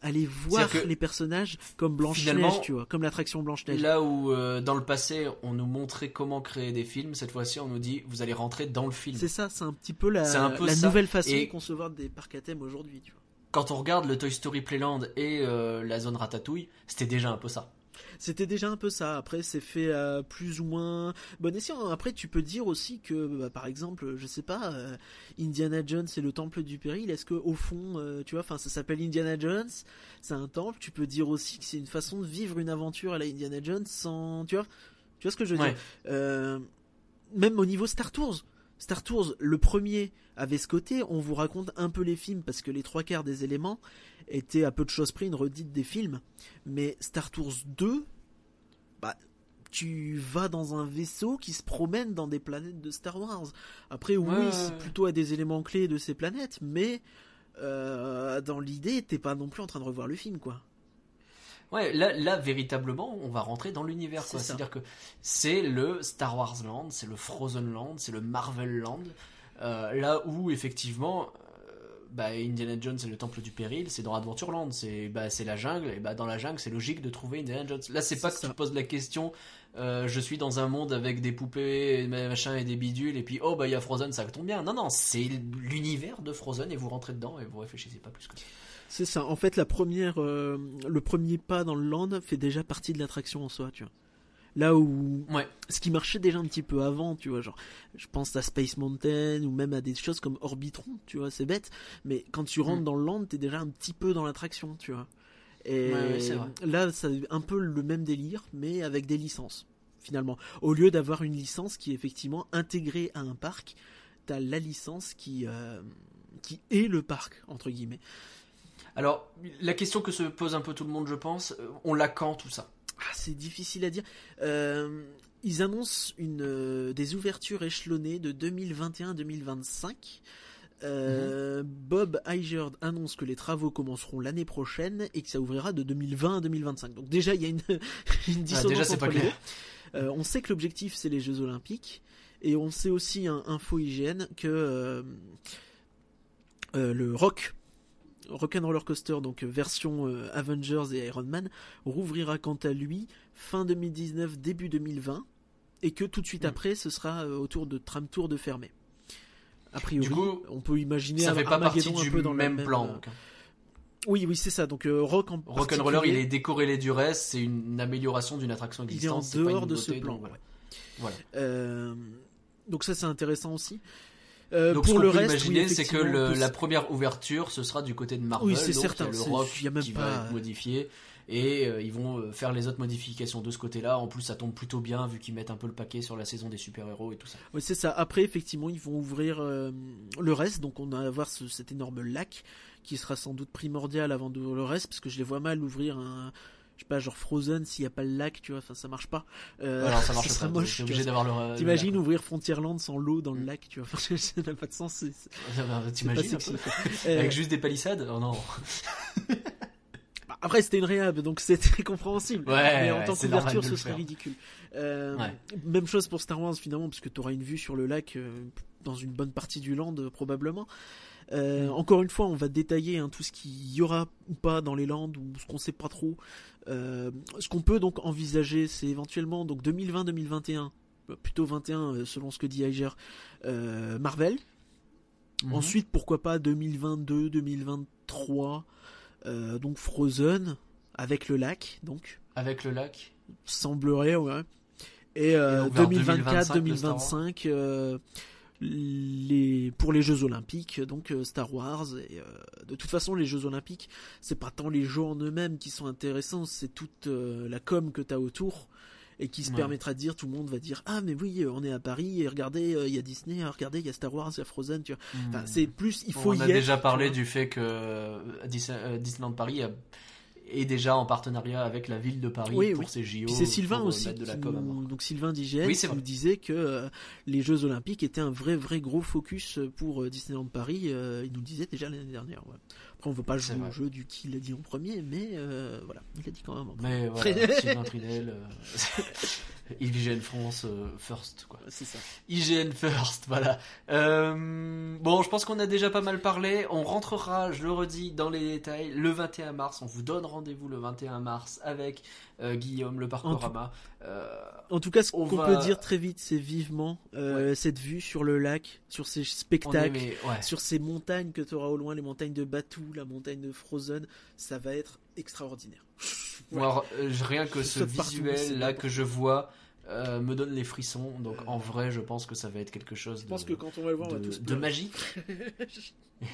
aller voir les personnages comme Blanche Neige, finalement, tu vois, comme l'attraction Blanche Neige. Là où euh, dans le passé on nous montrait comment créer des films, cette fois-ci on nous dit vous allez rentrer dans le film. C'est ça, c'est un petit peu la, peu nouvelle façon Et- de concevoir des parcs à thème aujourd'hui, tu vois. Quand on regarde le Toy Story Playland et euh, la zone Ratatouille, c'était déjà un peu ça. C'était déjà un peu ça. Après, c'est fait à plus ou moins bon escient. Après, tu peux dire aussi que, bah, par exemple, je sais pas, euh, Indiana Jones et le Temple du Péril. Est-ce que au fond, euh, tu vois, enfin, ça s'appelle Indiana Jones, c'est un temple. Tu peux dire aussi que c'est une façon de vivre une aventure à la Indiana Jones sans, tu vois, tu vois ce que je veux Ouais. dire. Euh, même au niveau Star Tours. Star Tours, le premier avait ce côté, on vous raconte un peu les films parce que les trois quarts des éléments étaient à peu de choses près une redite des films. Mais Star Tours 2, bah, tu vas dans un vaisseau qui se promène dans des planètes de Star Wars. Après, oui, Ouais, c'est plutôt à des éléments clés de ces planètes, mais euh, dans l'idée, t'es pas non plus en train de revoir le film, quoi. Ouais, là, là véritablement, on va rentrer dans l'univers. C'est-à-dire que c'est le Star Wars Land, c'est le Frozen Land, c'est le Marvel Land. Euh, là où effectivement, euh, bah, Indiana Jones c'est le temple du péril, c'est dans Adventureland, c'est bah, c'est la jungle, et bah, dans la jungle c'est logique de trouver Indiana Jones. Là c'est pas que tu poses la question, euh, je suis dans un monde avec des poupées, et machin et des bidules, et puis oh bah il y a Frozen, ça tombe bien. Non non, c'est l'univers de Frozen et vous rentrez dedans et vous réfléchissez pas plus que ça. C'est ça. En fait, la première, euh, le premier pas dans le land fait déjà partie de l'attraction en soi, tu vois. Là où Ouais. ce qui marchait déjà un petit peu avant, tu vois, genre, je pense à Space Mountain ou même à des choses comme Orbitron, tu vois, c'est bête, mais quand tu rentres Mm. dans le land, t'es déjà un petit peu dans l'attraction, tu vois. Et Ouais, vrai. là, c'est un peu le même délire, mais avec des licences, finalement. Au lieu d'avoir une licence qui est effectivement intégrée à un parc, t'as la licence qui, euh, qui est le parc, entre guillemets. Alors la question que se pose un peu tout le monde, je pense, euh, on l'a quand tout ça? Ah, c'est difficile à dire. Euh, ils annoncent une, euh, des ouvertures échelonnées de 2021-2025. Euh, Bob Iger annonce que les travaux commenceront l'année prochaine et que ça ouvrira de 2020 à 2025. Donc déjà, il y a une, une dissonance Ah, déjà, c'est entre pas les clair. deux. Euh, on sait que l'objectif, c'est les Jeux Olympiques. Et on sait aussi, un info hygiène, que euh, le Rock, Rock'n'Roller Coaster, donc euh, version euh, Avengers et Iron Man, rouvrira quant à lui fin 2019, début 2020. Et que tout de suite Mm. après, ce sera euh, autour de Tram Tour de fermer. A priori, Du coup, on peut imaginer Ça un fait pas partie un du peu dans le même plan. euh, donc. Oui, oui, c'est ça. Donc euh, Rock en Rock'n'Roller, il est décorrélé du reste, c'est une amélioration d'une attraction il est en existante. c'est pas une dehors de ce plan. donc voilà. ouais. Voilà. Donc ça, c'est intéressant aussi. Euh, Donc pour ce le peut reste, imaginer, oui, c'est que le- peut la première ouverture, ce sera du côté de Marvel. Oui, c'est donc certain, le rock y a même qui pas- va être modifié. Et euh, ils vont euh, faire les autres modifications de ce côté-là. En plus, ça tombe plutôt bien vu qu'ils mettent un peu le paquet sur la saison des super-héros et tout ça. Oui, c'est ça. Après, effectivement, ils vont ouvrir euh, le reste. Donc, on va avoir ce- cet énorme lac qui sera sans doute primordial avant de le reste, parce que je les vois mal ouvrir un. Je sais pas, genre Frozen, s'il n'y a pas le lac, tu vois, enfin ça marche pas. Euh, Alors ça marche pas. moche. Obligé d'avoir le. le T'imagines ouvrir Frontierland sans l'eau dans le Mm. lac, tu vois. Enfin, ça n'a pas de sens. c'est- T'imagines. Euh, Avec juste des palissades Oh non. bah, Après, c'était une réhab, donc très compréhensible. Ouais, mais en tant qu'ouverture, ce serait ridicule. Euh, Ouais. Même chose pour Star Wars, finalement, parce que tu auras une vue sur le lac euh, dans une bonne partie du land, euh, probablement. Euh, Mm. Encore une fois, on va détailler hein, tout ce qu'il y aura ou pas dans les landes, ou ce qu'on sait pas trop. Euh, ce qu'on peut donc envisager, c'est éventuellement donc 2020-2021, euh, plutôt 21 euh, selon ce que dit Iger, euh, Marvel. Ensuite, pourquoi pas 2022-2023, donc Frozen avec le lac, donc. Avec le lac. Semblerait, ouais. Et 2024-2025 les pour les Jeux Olympiques, donc euh, Star Wars. Et, euh, de toute façon, les Jeux Olympiques, c'est pas tant les jeux en eux-mêmes qui sont intéressants, c'est toute euh, la com que t'as autour et qui se Ouais. permettra de dire, tout le monde va dire, ah mais oui, on est à Paris et regardez, il y a Disney, ah, regardez, il y a Star Wars, il y a Frozen, tu vois. Enfin, Hmm. c'est plus, il faut On y a être, déjà parlé du fait que Disney- Disneyland Paris a- est déjà en partenariat avec la ville de Paris Oui, pour oui. ses JO. C'est Sylvain euh, aussi, de la com nous- donc Sylvain d'IGN, Oui, qui nous disait que euh, les Jeux Olympiques étaient un vrai vrai gros focus pour euh, Disneyland Paris. il nous le disait déjà l'année dernière. ouais. Après, on veut pas jouer au jeu du qui l'a dit en premier, mais euh, voilà, il a dit quand même. en Mais voilà, Sylvain Trinel, euh, IGN France euh, first quoi. C'est ça. IGN first, voilà. Euh, bon, je pense qu'on a déjà pas mal parlé. On rentrera, je le redis, dans les détails le 21 mars. On vous donne rendez-vous le 21 mars avec euh, Guillaume, le Parcorama. Euh, En tout cas, ce On qu'on va- peut dire très vite, c'est vivement euh, cette vue sur le lac, sur ces spectacles. ouais. Sur ces montagnes que tu auras au loin, les montagnes de Batuu, la montagne de Frozen, ça va être extraordinaire. Euh, rien que Je ce partout, visuel là que je vois euh, me donne les frissons. Donc Euh. en vrai, je pense que ça va être quelque chose Je pense de, que quand on va le voir, on va de, tous de pleurer. magique.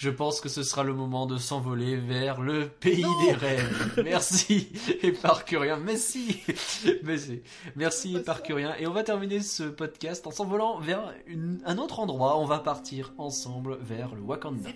Je pense que ce sera le moment de s'envoler vers le pays des rêves. Merci, Éparcurien. Merci, merci, merci, Éparcurien. Et on va terminer ce podcast en s'envolant vers une- un autre endroit. On va partir ensemble vers le Wakanda.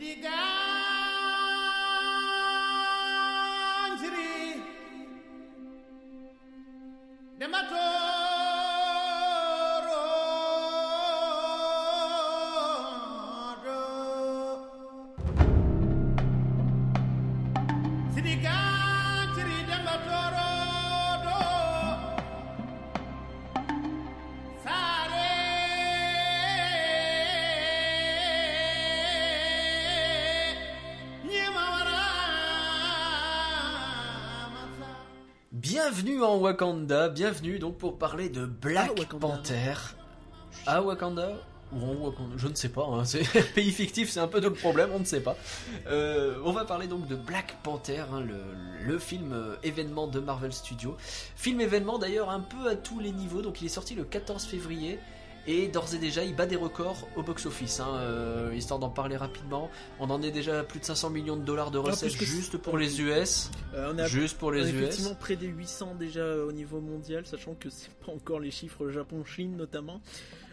Bienvenue en Wakanda, bienvenue donc pour parler de Black Ah. Panther. À Wakanda ou en Wakanda, je ne sais pas, hein, c'est pays fictif, c'est un peu de le problème, on ne sait pas. Euh, on va parler donc de Black Panther, hein, le, le film euh, événement de Marvel Studios. Film événement d'ailleurs un peu à tous les niveaux, donc il est sorti le 14 février. Et d'ores et déjà, il bat des records au box-office. Hein, euh, histoire d'en parler rapidement, on en est déjà à plus de 500 millions de dollars de recettes juste pour les US. Euh, on est à- Juste pour on est les US. effectivement près des 800 déjà au niveau mondial, sachant que c'est pas encore les chiffres Japon-Chine notamment.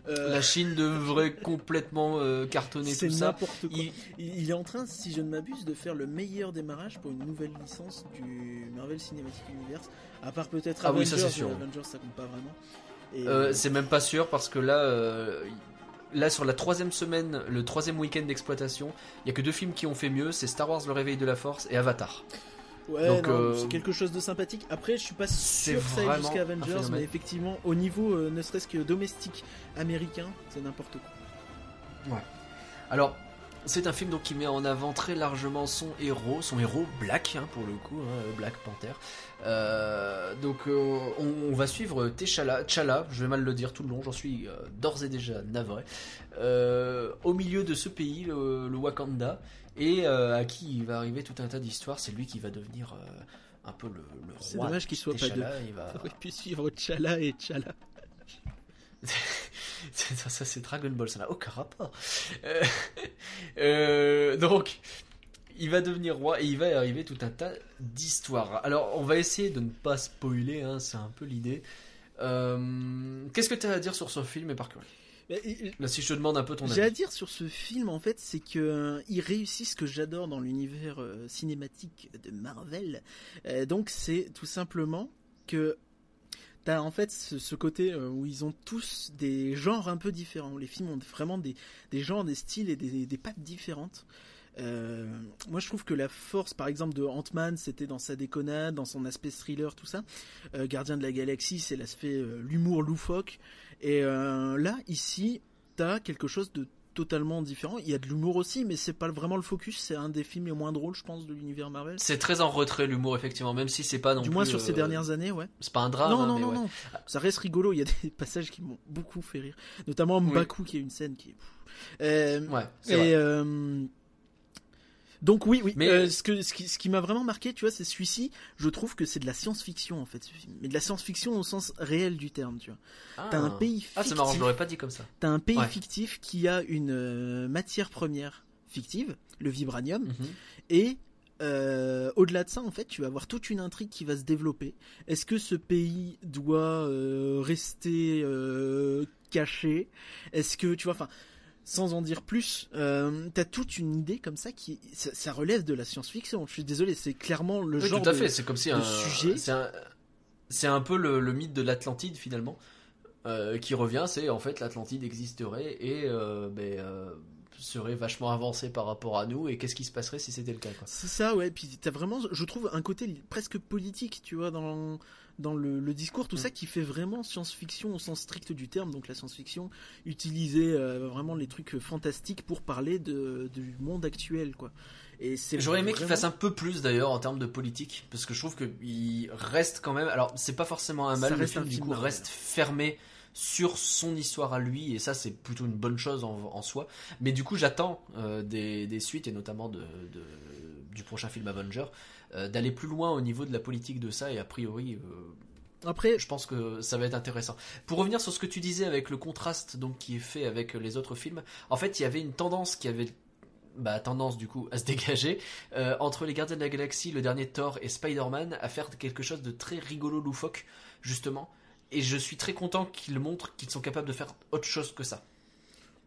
Euh, La Chine devrait complètement euh, cartonner tout ça. n'importe quoi. Il- est en train, si je ne m'abuse, de faire le meilleur démarrage pour une nouvelle licence du Marvel Cinematic Universe. À part peut-être Ah oui, Avengers. ça, c'est sûr. euh, Avengers, ça compte pas vraiment. Et, Euh, euh, c'est même pas sûr parce que là, euh, là sur la troisième semaine, le troisième week-end d'exploitation, il y a que deux films qui ont fait mieux, c'est Star Wars: Le Réveil de la Force et Avatar. ouais, euh, c'est quelque chose de sympathique. Après, je suis pas sûr que ça aille jusqu'à Avengers, mais effectivement, au niveau ne serait-ce que domestique américain, c'est n'importe quoi. Alors, c'est un film donc qui met en avant très largement son héros, son héros Black hein, pour le coup, hein, Black Panther. Euh, donc euh, on, on va suivre T'Challa, T'Challa, je vais mal le dire tout le long, j'en suis euh, d'ores et déjà navré, au milieu de ce pays, le, le Wakanda, et à qui il va arriver tout un tas d'histoires. C'est lui qui va devenir un peu le, le roi. C'est dommage qu'il soit pas T'Challa, il va- aurait pu suivre T'Challa et T'Challa. ça, ça, c'est Dragon Ball, ça n'a aucun rapport. Donc, il va devenir roi et il va y arriver tout un tas d'histoires. Alors, on va essayer de ne pas spoiler, hein, c'est un peu l'idée. Euh, Qu'est-ce que tu as à dire sur ce film et par Là, si je te demande un peu ton J'ai à avis. dire sur ce film, en fait, c'est que euh, il réussit ce que j'adore dans l'univers euh, cinématique de Marvel. Euh, donc, c'est tout simplement que t'as en fait ce, ce côté euh, où ils ont tous des genres un peu différents. Les films ont vraiment des, des genres, des styles et des, des pattes différentes. Euh, moi, je trouve que la force, par exemple, de Ant-Man, c'était dans sa déconnade, dans son aspect thriller, tout ça. Euh, Gardien de la Galaxie, c'est l'aspect, euh, l'humour loufoque. Et euh, là, ici, t'as quelque chose de totalement différent. Il y a de l'humour aussi, mais c'est pas vraiment le focus. C'est un des films les moins drôles, je pense, de l'univers Marvel. C'est très en retrait l'humour, effectivement, même si c'est pas non du plus, moins sur ces dernières années, ouais. C'est pas un drame, non, hein, non, mais non, ouais. non. Ça reste rigolo. Il y a des passages qui m'ont beaucoup fait rire. Notamment Oui. Mbaku, qui est une scène qui est. Ouais, vrai. et euh, donc oui, oui. Mais- euh, ce que ce qui, ce qui m'a vraiment marqué, tu vois, c'est celui-ci. Je trouve que c'est de la science-fiction en fait, ce film. Mais de la science-fiction au sens réel du terme, tu vois. T'as un Ah. pays Ah, c'est marrant, je fictif. l'aurais pas dit comme ça. T'as un pays Ouais. fictif qui a une euh, matière première fictive, le vibranium, Mhm. et euh, au-delà de ça, en fait, tu vas avoir toute une intrigue qui va se développer. Est-ce que ce pays doit euh, rester euh, caché? Est-ce que, tu vois, enfin, sans en dire plus, euh, t'as toute une idée comme ça qui, ça, ça relève de la science-fiction. Je suis désolé, c'est clairement le Oui, genre tout à de- fait, c'est comme si un sujet. C'est un, peu le, le mythe de l'Atlantide finalement euh, qui revient. C'est en fait l'Atlantide existerait et euh, ben, serait vachement avancé par rapport à nous. Et qu'est-ce qui se passerait si c'était le cas quoi. C'est ça, ouais. Puis t'as vraiment, je trouve, un côté presque politique, tu vois, dans dans le, le discours, tout Mm. ça qui fait vraiment science-fiction au sens strict du terme. Donc la science-fiction, utiliser euh, vraiment les trucs fantastiques pour parler de, du monde actuel, quoi. Et c'est J'aurais aimé qu'il fasse un peu plus d'ailleurs en termes de politique, parce que je trouve qu'il reste quand même. Alors c'est pas forcément un mal, Ça le film du coup reste fermé sur son histoire à lui, et ça c'est plutôt une bonne chose en, en soi. Mais du coup j'attends euh, des, des suites et notamment de, de- du prochain film Avenger euh, d'aller plus loin au niveau de la politique de ça, et a priori. euh, Après, je pense que ça va être intéressant. Pour revenir sur ce que tu disais avec le contraste donc qui est fait avec les autres films, en fait, il y avait une tendance qui avait bah, tendance du coup à se dégager euh, entre les Gardiens de la Galaxie, le dernier Thor et Spider-Man à faire quelque chose de très rigolo loufoque justement. Et je suis très content qu'ils montrent qu'ils sont capables de faire autre chose que ça.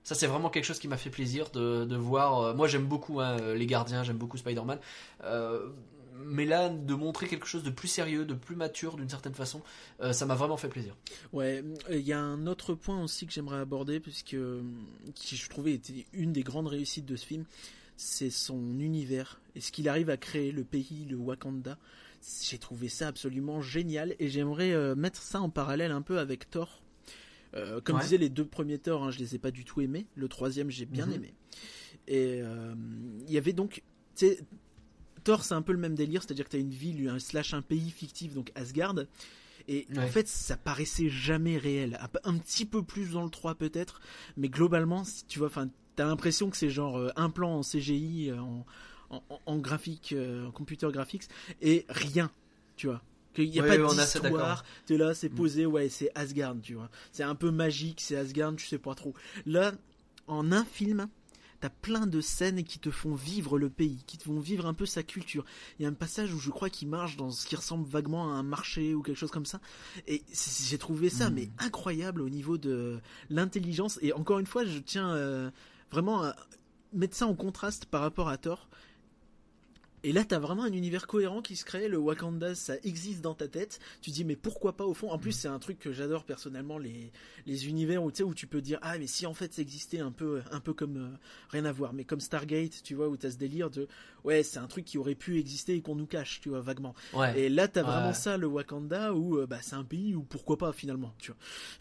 Ça c'est vraiment quelque chose qui m'a fait plaisir de, voir. euh, moi j'aime beaucoup hein, les Gardiens, j'aime beaucoup Spider-Man. Euh, mais là, de montrer quelque chose de plus sérieux, de plus mature d'une certaine façon, euh, ça m'a vraiment fait plaisir. ouais, il y a un autre point aussi que j'aimerais aborder, puisque qui je trouvais était une des grandes réussites de ce film, c'est son univers et ce qu'il arrive à créer, le pays, le Wakanda. J'ai trouvé ça absolument génial et j'aimerais euh, mettre ça en parallèle un peu avec Thor. Euh, comme Ouais. disait les deux premiers Thor, hein, je les ai pas du tout aimés. Le troisième, j'ai bien Mhm. aimé. Et euh, il y avait donc, Thor, c'est un peu le même délire, c'est-à-dire que t'as une ville, un slash un pays fictif, donc Asgard. Et en fait, ça paraissait jamais réel. Un- Un petit peu plus dans le 3 peut-être, mais globalement, si tu vois, enfin, t'as l'impression que c'est genre un plan en CGI, en, en, graphique, euh, en computer graphics, et rien, tu vois. Qu'il n'y a Ouais, pas assez d'histoire, t'es là, c'est Mm. posé, ouais, c'est Asgard, tu vois. C'est un peu magique, c'est Asgard, tu sais pas trop. Là, en un film, t'as plein de scènes qui te font vivre le pays, qui te font vivre un peu sa culture. Il y a un passage où je crois qu'il marche dans ce qui ressemble vaguement à un marché ou quelque chose comme ça. Et j'ai trouvé ça Mm. mais incroyable au niveau de l'intelligence. Et encore une fois, je tiens euh, vraiment à mettre ça en contraste par rapport à Thor. Et là, t'as vraiment un univers cohérent qui se crée. Le Wakanda, ça existe dans ta tête. Tu dis, mais pourquoi pas au fond? En plus, c'est un truc que j'adore personnellement, les, les univers où tu sais où tu peux dire, ah, mais si en fait ça existait un peu, un peu comme euh, rien à voir, mais comme Stargate, tu vois, où t'as ce délire de, ouais, c'est un truc qui aurait pu exister et qu'on nous cache, tu vois, vaguement. Ouais. Et là, t'as Ouais. vraiment ça, le Wakanda, où euh, bah, c'est un pays où pourquoi pas finalement, tu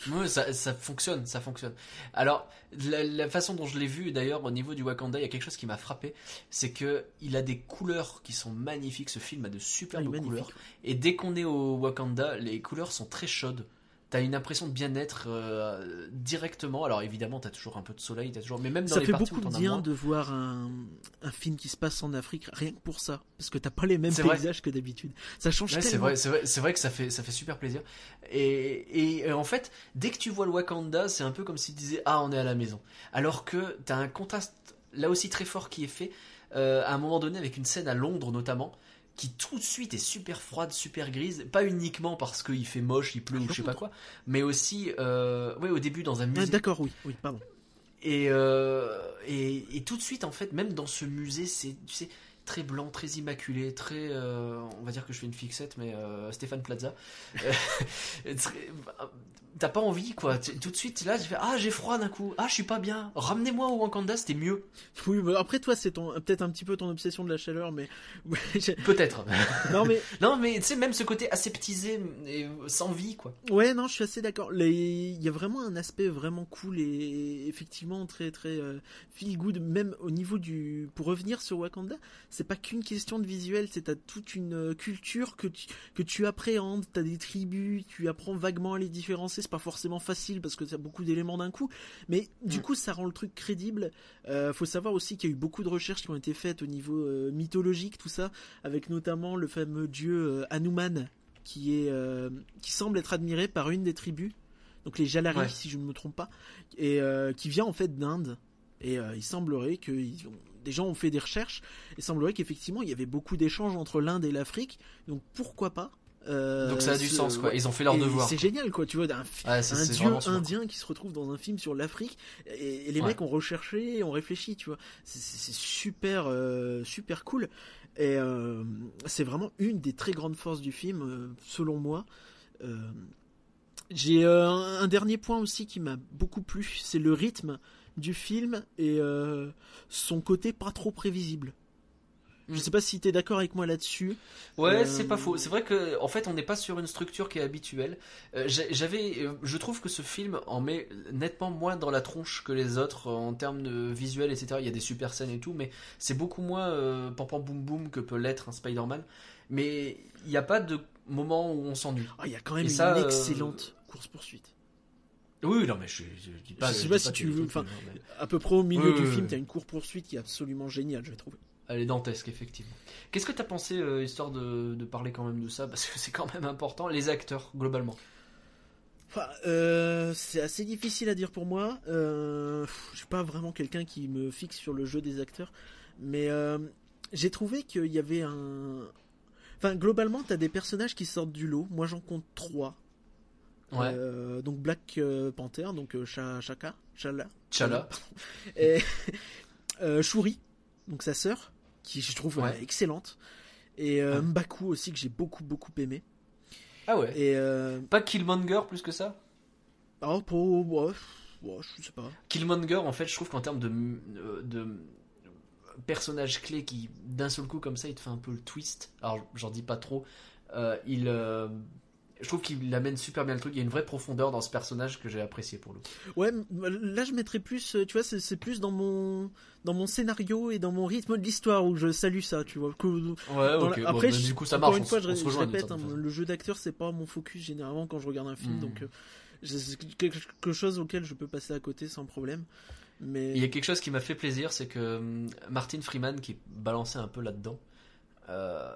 vois. Ouais, ça, ça fonctionne, ça fonctionne. Alors, la, la façon dont je l'ai vu, d'ailleurs, au niveau du Wakanda, il y a quelque chose qui m'a frappé, c'est que il a des couleurs qui sont magnifiques. Ce film a de Ah, superbes magnifique. couleurs. Et dès qu'on est au Wakanda, les couleurs sont très chaudes. T'as une impression de bien-être euh, directement. Alors évidemment, t'as toujours un peu de soleil, t'as toujours, mais même dans Ça les fait parties beaucoup de bien de voir un, un film qui se passe en Afrique, rien que pour ça. Parce que t'as pas les mêmes vrai. paysages que d'habitude. Ça change Ouais, c'est tellement. vrai, c'est vrai, que ça fait, ça fait super plaisir. Et, et, euh, en fait, dès que tu vois le Wakanda, c'est un peu comme s'il disait ah on est à la maison. Alors que t'as un contraste là aussi très fort qui est fait euh, à un moment donné avec une scène à Londres notamment qui tout de suite est super froide, super grise, pas uniquement parce qu'il fait moche, il pleut ou je sais pas quoi, mais aussi euh, ouais au début dans un Ah, musée. D'accord, oui, oui, pardon. Et, euh, et, et tout de suite, en fait, même dans ce musée, c'est tu sais, très blanc, très immaculé, très. euh, on va dire que je fais une fixette, mais euh, Stéphane Plaza. Euh, T'as pas envie, quoi. Tout de suite, là, tu fais Ah, j'ai froid d'un coup. Ah, je suis pas bien. Ramenez-moi au Wakanda, c'était mieux. Oui, bah, après toi, c'est peut-être un petit peu ton obsession de la chaleur, mais Peut-être. non, mais non, mais tu sais, même ce côté aseptisé et sans vie, quoi. Ouais, non, je suis assez d'accord. Les- Il y a vraiment un aspect vraiment cool et effectivement très très euh, feel good. Même au niveau du, pour revenir sur Wakanda, c'est pas qu'une question de visuel, c'est t'as toute une euh, culture que tu que tu appréhendes. T'as des tribus, tu apprends vaguement à les différencier. C'est pas forcément facile parce que t'as beaucoup d'éléments d'un coup, mais du Mm. coup ça rend le truc crédible. Euh, faut savoir aussi qu'il y a eu beaucoup de recherches qui ont été faites au niveau euh, mythologique, tout ça, avec notamment le fameux dieu Hanuman qui est qui semble être admiré par une des tribus, donc les Jalari Ouais. si je ne me trompe pas, et euh, qui vient en fait d'Inde. Et euh, il semblerait que ils ont- des gens ont fait des recherches. Et semblerait qu'effectivement il y avait beaucoup d'échanges entre l'Inde et l'Afrique. Donc pourquoi pas euh, Donc ça a du sens, quoi. Ils ont fait leur devoir. C'est génial quoi, tu vois, un dieu indien qui se retrouve dans un film sur l'Afrique et, et les Ouais. mecs ont recherché ont réfléchi, tu vois. C'est- super euh, super cool et euh, c'est vraiment une des très grandes forces du film selon moi. J'ai un, un dernier point aussi qui m'a beaucoup plu, c'est le rythme du film et euh, son côté pas trop prévisible. Je Mm. sais pas si t'es d'accord avec moi là-dessus. Ouais, Euh, c'est pas faux. C'est vrai que en fait, on n'est pas sur une structure qui est habituelle. Euh, J'avais, je trouve que ce film en met nettement moins dans la tronche que les autres en termes de visuel, etc. Il y a des super scènes et tout, mais c'est beaucoup moins euh, pam pam boum boum que peut l'être un Spider-Man. Mais il n'y a pas de moment où on s'ennuie. Ah, il y a quand même Et une ça, excellente course poursuite. Oui, non, mais je, je, dis pas. Je sais pas si tu veux- enfin, mais À peu près au milieu Oui, du oui, film, oui. t'as une course poursuite qui est absolument géniale, je trouve. Elle est dantesque, effectivement. Qu'est-ce que t'as pensé, euh, histoire de, de parler quand même de ça, parce que c'est quand même important, les acteurs, globalement. Enfin, euh, c'est assez difficile à dire pour moi. Euh, je suis pas vraiment quelqu'un qui me fixe sur le jeu des acteurs, mais euh, j'ai trouvé qu'il y avait un. Enfin, globalement, t'as des personnages qui sortent du lot. Moi, j'en compte trois. Ouais. Euh, donc Black euh, Panther, donc Cha- Chaka, Chala, T'Challa. et euh, Shuri, donc sa sœur, qui je trouve Ouais. excellente, et. Mbaku aussi que j'ai beaucoup beaucoup aimé. Ah ouais. Et Pas Killmonger plus que ça? Oh, pour ouais, je sais pas. Killmonger, en fait, je trouve qu'en termes de, de personnage clé qui, d'un seul coup, comme ça, il te fait un peu le twist. Alors, j'en dis pas trop. Euh, il, euh, je trouve qu'il amène super bien le truc. Il y a une vraie profondeur dans ce personnage que j'ai apprécié pour le coup. Ouais, là je mettrais plus, euh, tu vois, c'est plus dans mon dans mon scénario et dans mon rythme de l'histoire où je salue ça, tu vois. Que, Ouais, dans ok. la- Après, bah, je- du coup, ça encore marche. une on fois, je, se répète, hein, le jeu d'acteur c'est pas mon focus généralement quand je regarde un film, Hmm. donc euh, c'est quelque chose auquel je peux passer à côté sans problème. Mais Il y a quelque chose qui m'a fait plaisir, c'est que hum, Martin Freeman, qui est balancé un peu là-dedans, euh,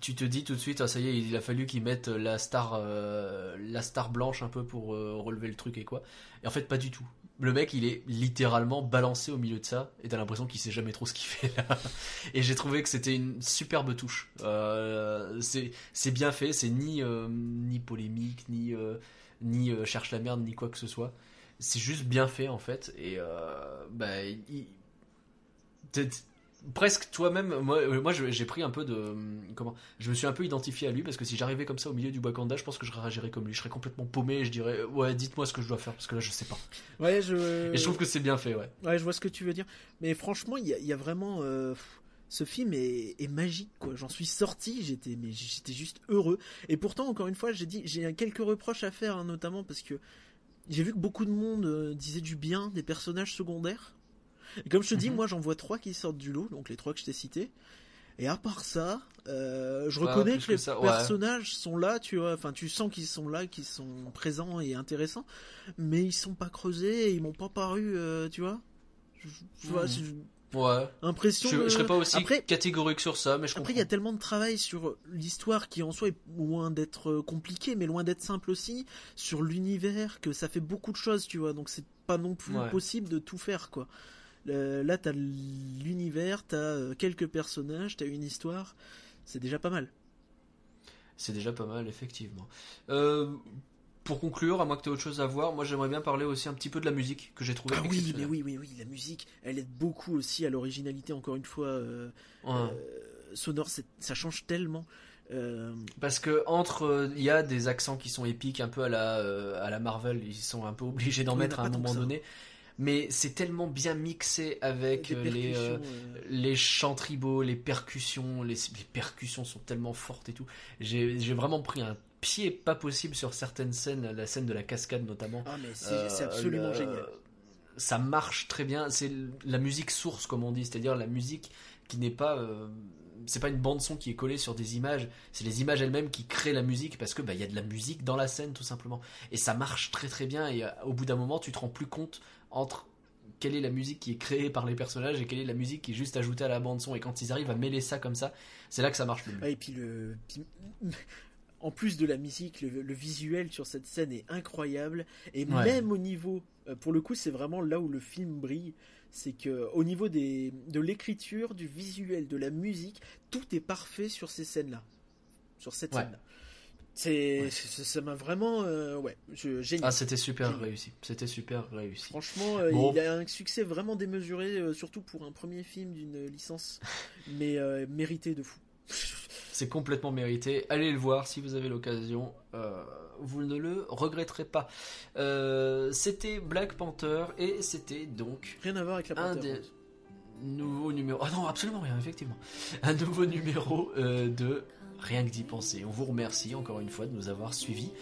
tu te dis tout de suite, ah, ça y est, il a fallu qu'ils mettent la star, euh, la star blanche un peu pour euh, relever le truc et quoi. Et en fait, pas du tout. Le mec, il est littéralement balancé au milieu de ça, et t'as l'impression qu'il sait jamais trop ce qu'il fait là. Et j'ai trouvé que c'était une superbe touche. Euh, c'est bien fait, c'est ni, euh, polémique, ni, euh, ni euh, cherche la merde, ni quoi que ce soit c'est juste bien fait en fait et euh, bah, il- presque toi-même moi, euh, moi j'ai pris un peu de hum, comment je me suis un peu identifié à lui parce que si j'arrivais comme ça au milieu du Wakanda je pense que je réagirais comme lui je serais complètement paumé et je dirais ouais dites-moi ce que je dois faire parce que là je sais pas ouais, je et je trouve que c'est bien fait ouais ouais, je vois ce que tu veux dire. Mais franchement, il y a, il y a vraiment euh, ce film est, est magique quoi. J'en suis sorti, j'étais mais j'étais juste heureux. Et pourtant, encore une fois, j'ai dit j'ai quelques reproches à faire, hein, notamment parce que j'ai vu que beaucoup de monde euh, disait du bien des personnages secondaires. Et comme je te dis, Mhm. moi j'en vois trois qui sortent du lot, donc les trois que je t'ai cités. Et à part ça, euh, je Pas reconnais que que les ça, ouais. personnages sont là, tu vois. Enfin, tu sens qu'ils sont là, qu'ils sont présents et intéressants, mais ils sont pas creusés, et ils m'ont pas paru, euh, tu vois. Je, je vois, Mhm. ouais l'impression. je, serais pas aussi Après- catégorique sur ça mais je Après, il y a tellement de travail sur l'histoire qui en soi est loin d'être euh, compliqué, mais loin d'être simple aussi, sur l'univers, que ça fait beaucoup de choses, tu vois. Donc c'est pas non plus possible de tout faire, quoi. Euh, là, t'as l'univers, t'as euh, quelques personnages, t'as une histoire, c'est déjà pas mal. c'est déjà pas mal effectivement euh, pour conclure, à moins que tu aies autre chose à voir, moi j'aimerais bien parler aussi un petit peu de la musique que j'ai trouvé Ah oui, mais oui, oui, oui, la musique, elle aide beaucoup aussi à l'originalité, encore une fois, euh, Ouais. euh, sonore, ça change tellement. Euh, Parce que entre il y a des accents qui sont épiques un peu à la à la Marvel, ils sont un peu obligés d'en Oui, mettre à un moment donné, mais c'est tellement bien mixé avec euh, les euh, les chants tribaux, les percussions, les, les percussions sont tellement fortes et tout. J'ai vraiment pris un pied pas possible sur certaines scènes, la scène de la cascade notamment. Ah, mais c'est Euh, c'est absolument le- génial. Ça marche très bien. C'est la musique source, comme on dit, c'est-à-dire la musique qui n'est pas. euh, c'est pas une bande son qui est collée sur des images. C'est les images elles-mêmes qui créent la musique parce que bah il y a de la musique dans la scène tout simplement. Et ça marche très très bien. Et euh, au bout d'un moment, tu te rends plus compte entre quelle est la musique qui est créée par les personnages et quelle est la musique qui est juste ajoutée à la bande son. Et quand ils arrivent à mêler ça comme ça, c'est là que ça marche le mieux. Et puis le. En plus de la musique, le, le visuel sur cette scène est incroyable. Et Ouais. même au niveau. euh, Pour le coup, c'est vraiment là où le film brille. C'est que au niveau des, de l'écriture, du visuel, de la musique, tout est parfait sur ces scènes-là. Sur cette Ouais. scène-là. C'est, Ouais. ça m'a vraiment. euh, ouais, je, génial. Ah, c'était super Génial. réussi. C'était super réussi. Franchement, euh, Bon. il a un succès vraiment démesuré, euh, surtout pour un premier film d'une licence, mais mérité de fou. C'est complètement mérité. Allez le voir si vous avez l'occasion. Vous ne le regretterez pas. C'était Black Panther et c'était donc Rien à voir avec la un Panther. des nouveaux numéros. Ah non, absolument rien, effectivement. Un nouveau numéro de Rien que d'y penser. On vous remercie encore une fois de nous avoir suivis.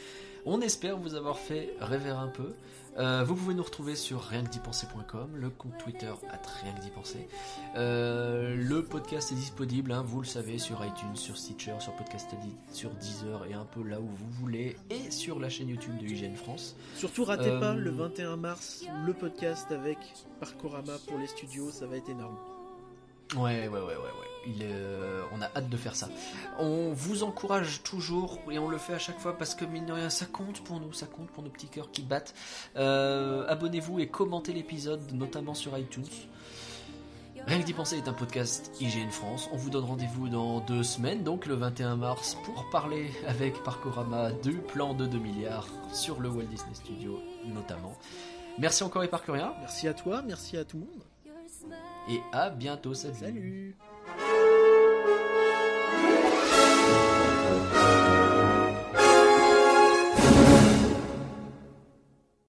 On espère vous avoir fait rêver un peu. Euh, vous pouvez nous retrouver sur rienquedipenser.com, le compte Twitter at rien que d'y penser. Euh, le podcast est disponible, hein, vous le savez, sur iTunes, sur Stitcher, sur Podcast Addict, sur Deezer et un peu là où vous voulez, et sur la chaîne YouTube de IGN France. Surtout ratez Euh, pas le 21 mars le podcast avec Parkorama pour les studios, ça va être énorme. Ouais, ouais, ouais, ouais, ouais. Il, euh, on a hâte de faire ça. On vous encourage toujours et on le fait à chaque fois parce que mine de rien, ça compte pour nous, ça compte pour nos petits cœurs qui battent. Euh, Abonnez-vous et commentez l'épisode, notamment sur iTunes. Rien que d'y penser est un podcast IGN France. On vous donne rendez-vous dans deux semaines, donc le 21 mars, pour parler avec Parkorama du plan de 2 milliards sur le Walt Disney Studio notamment. Merci encore et Parcoria Merci à toi, merci à tout le monde. et à bientôt, salut. Salut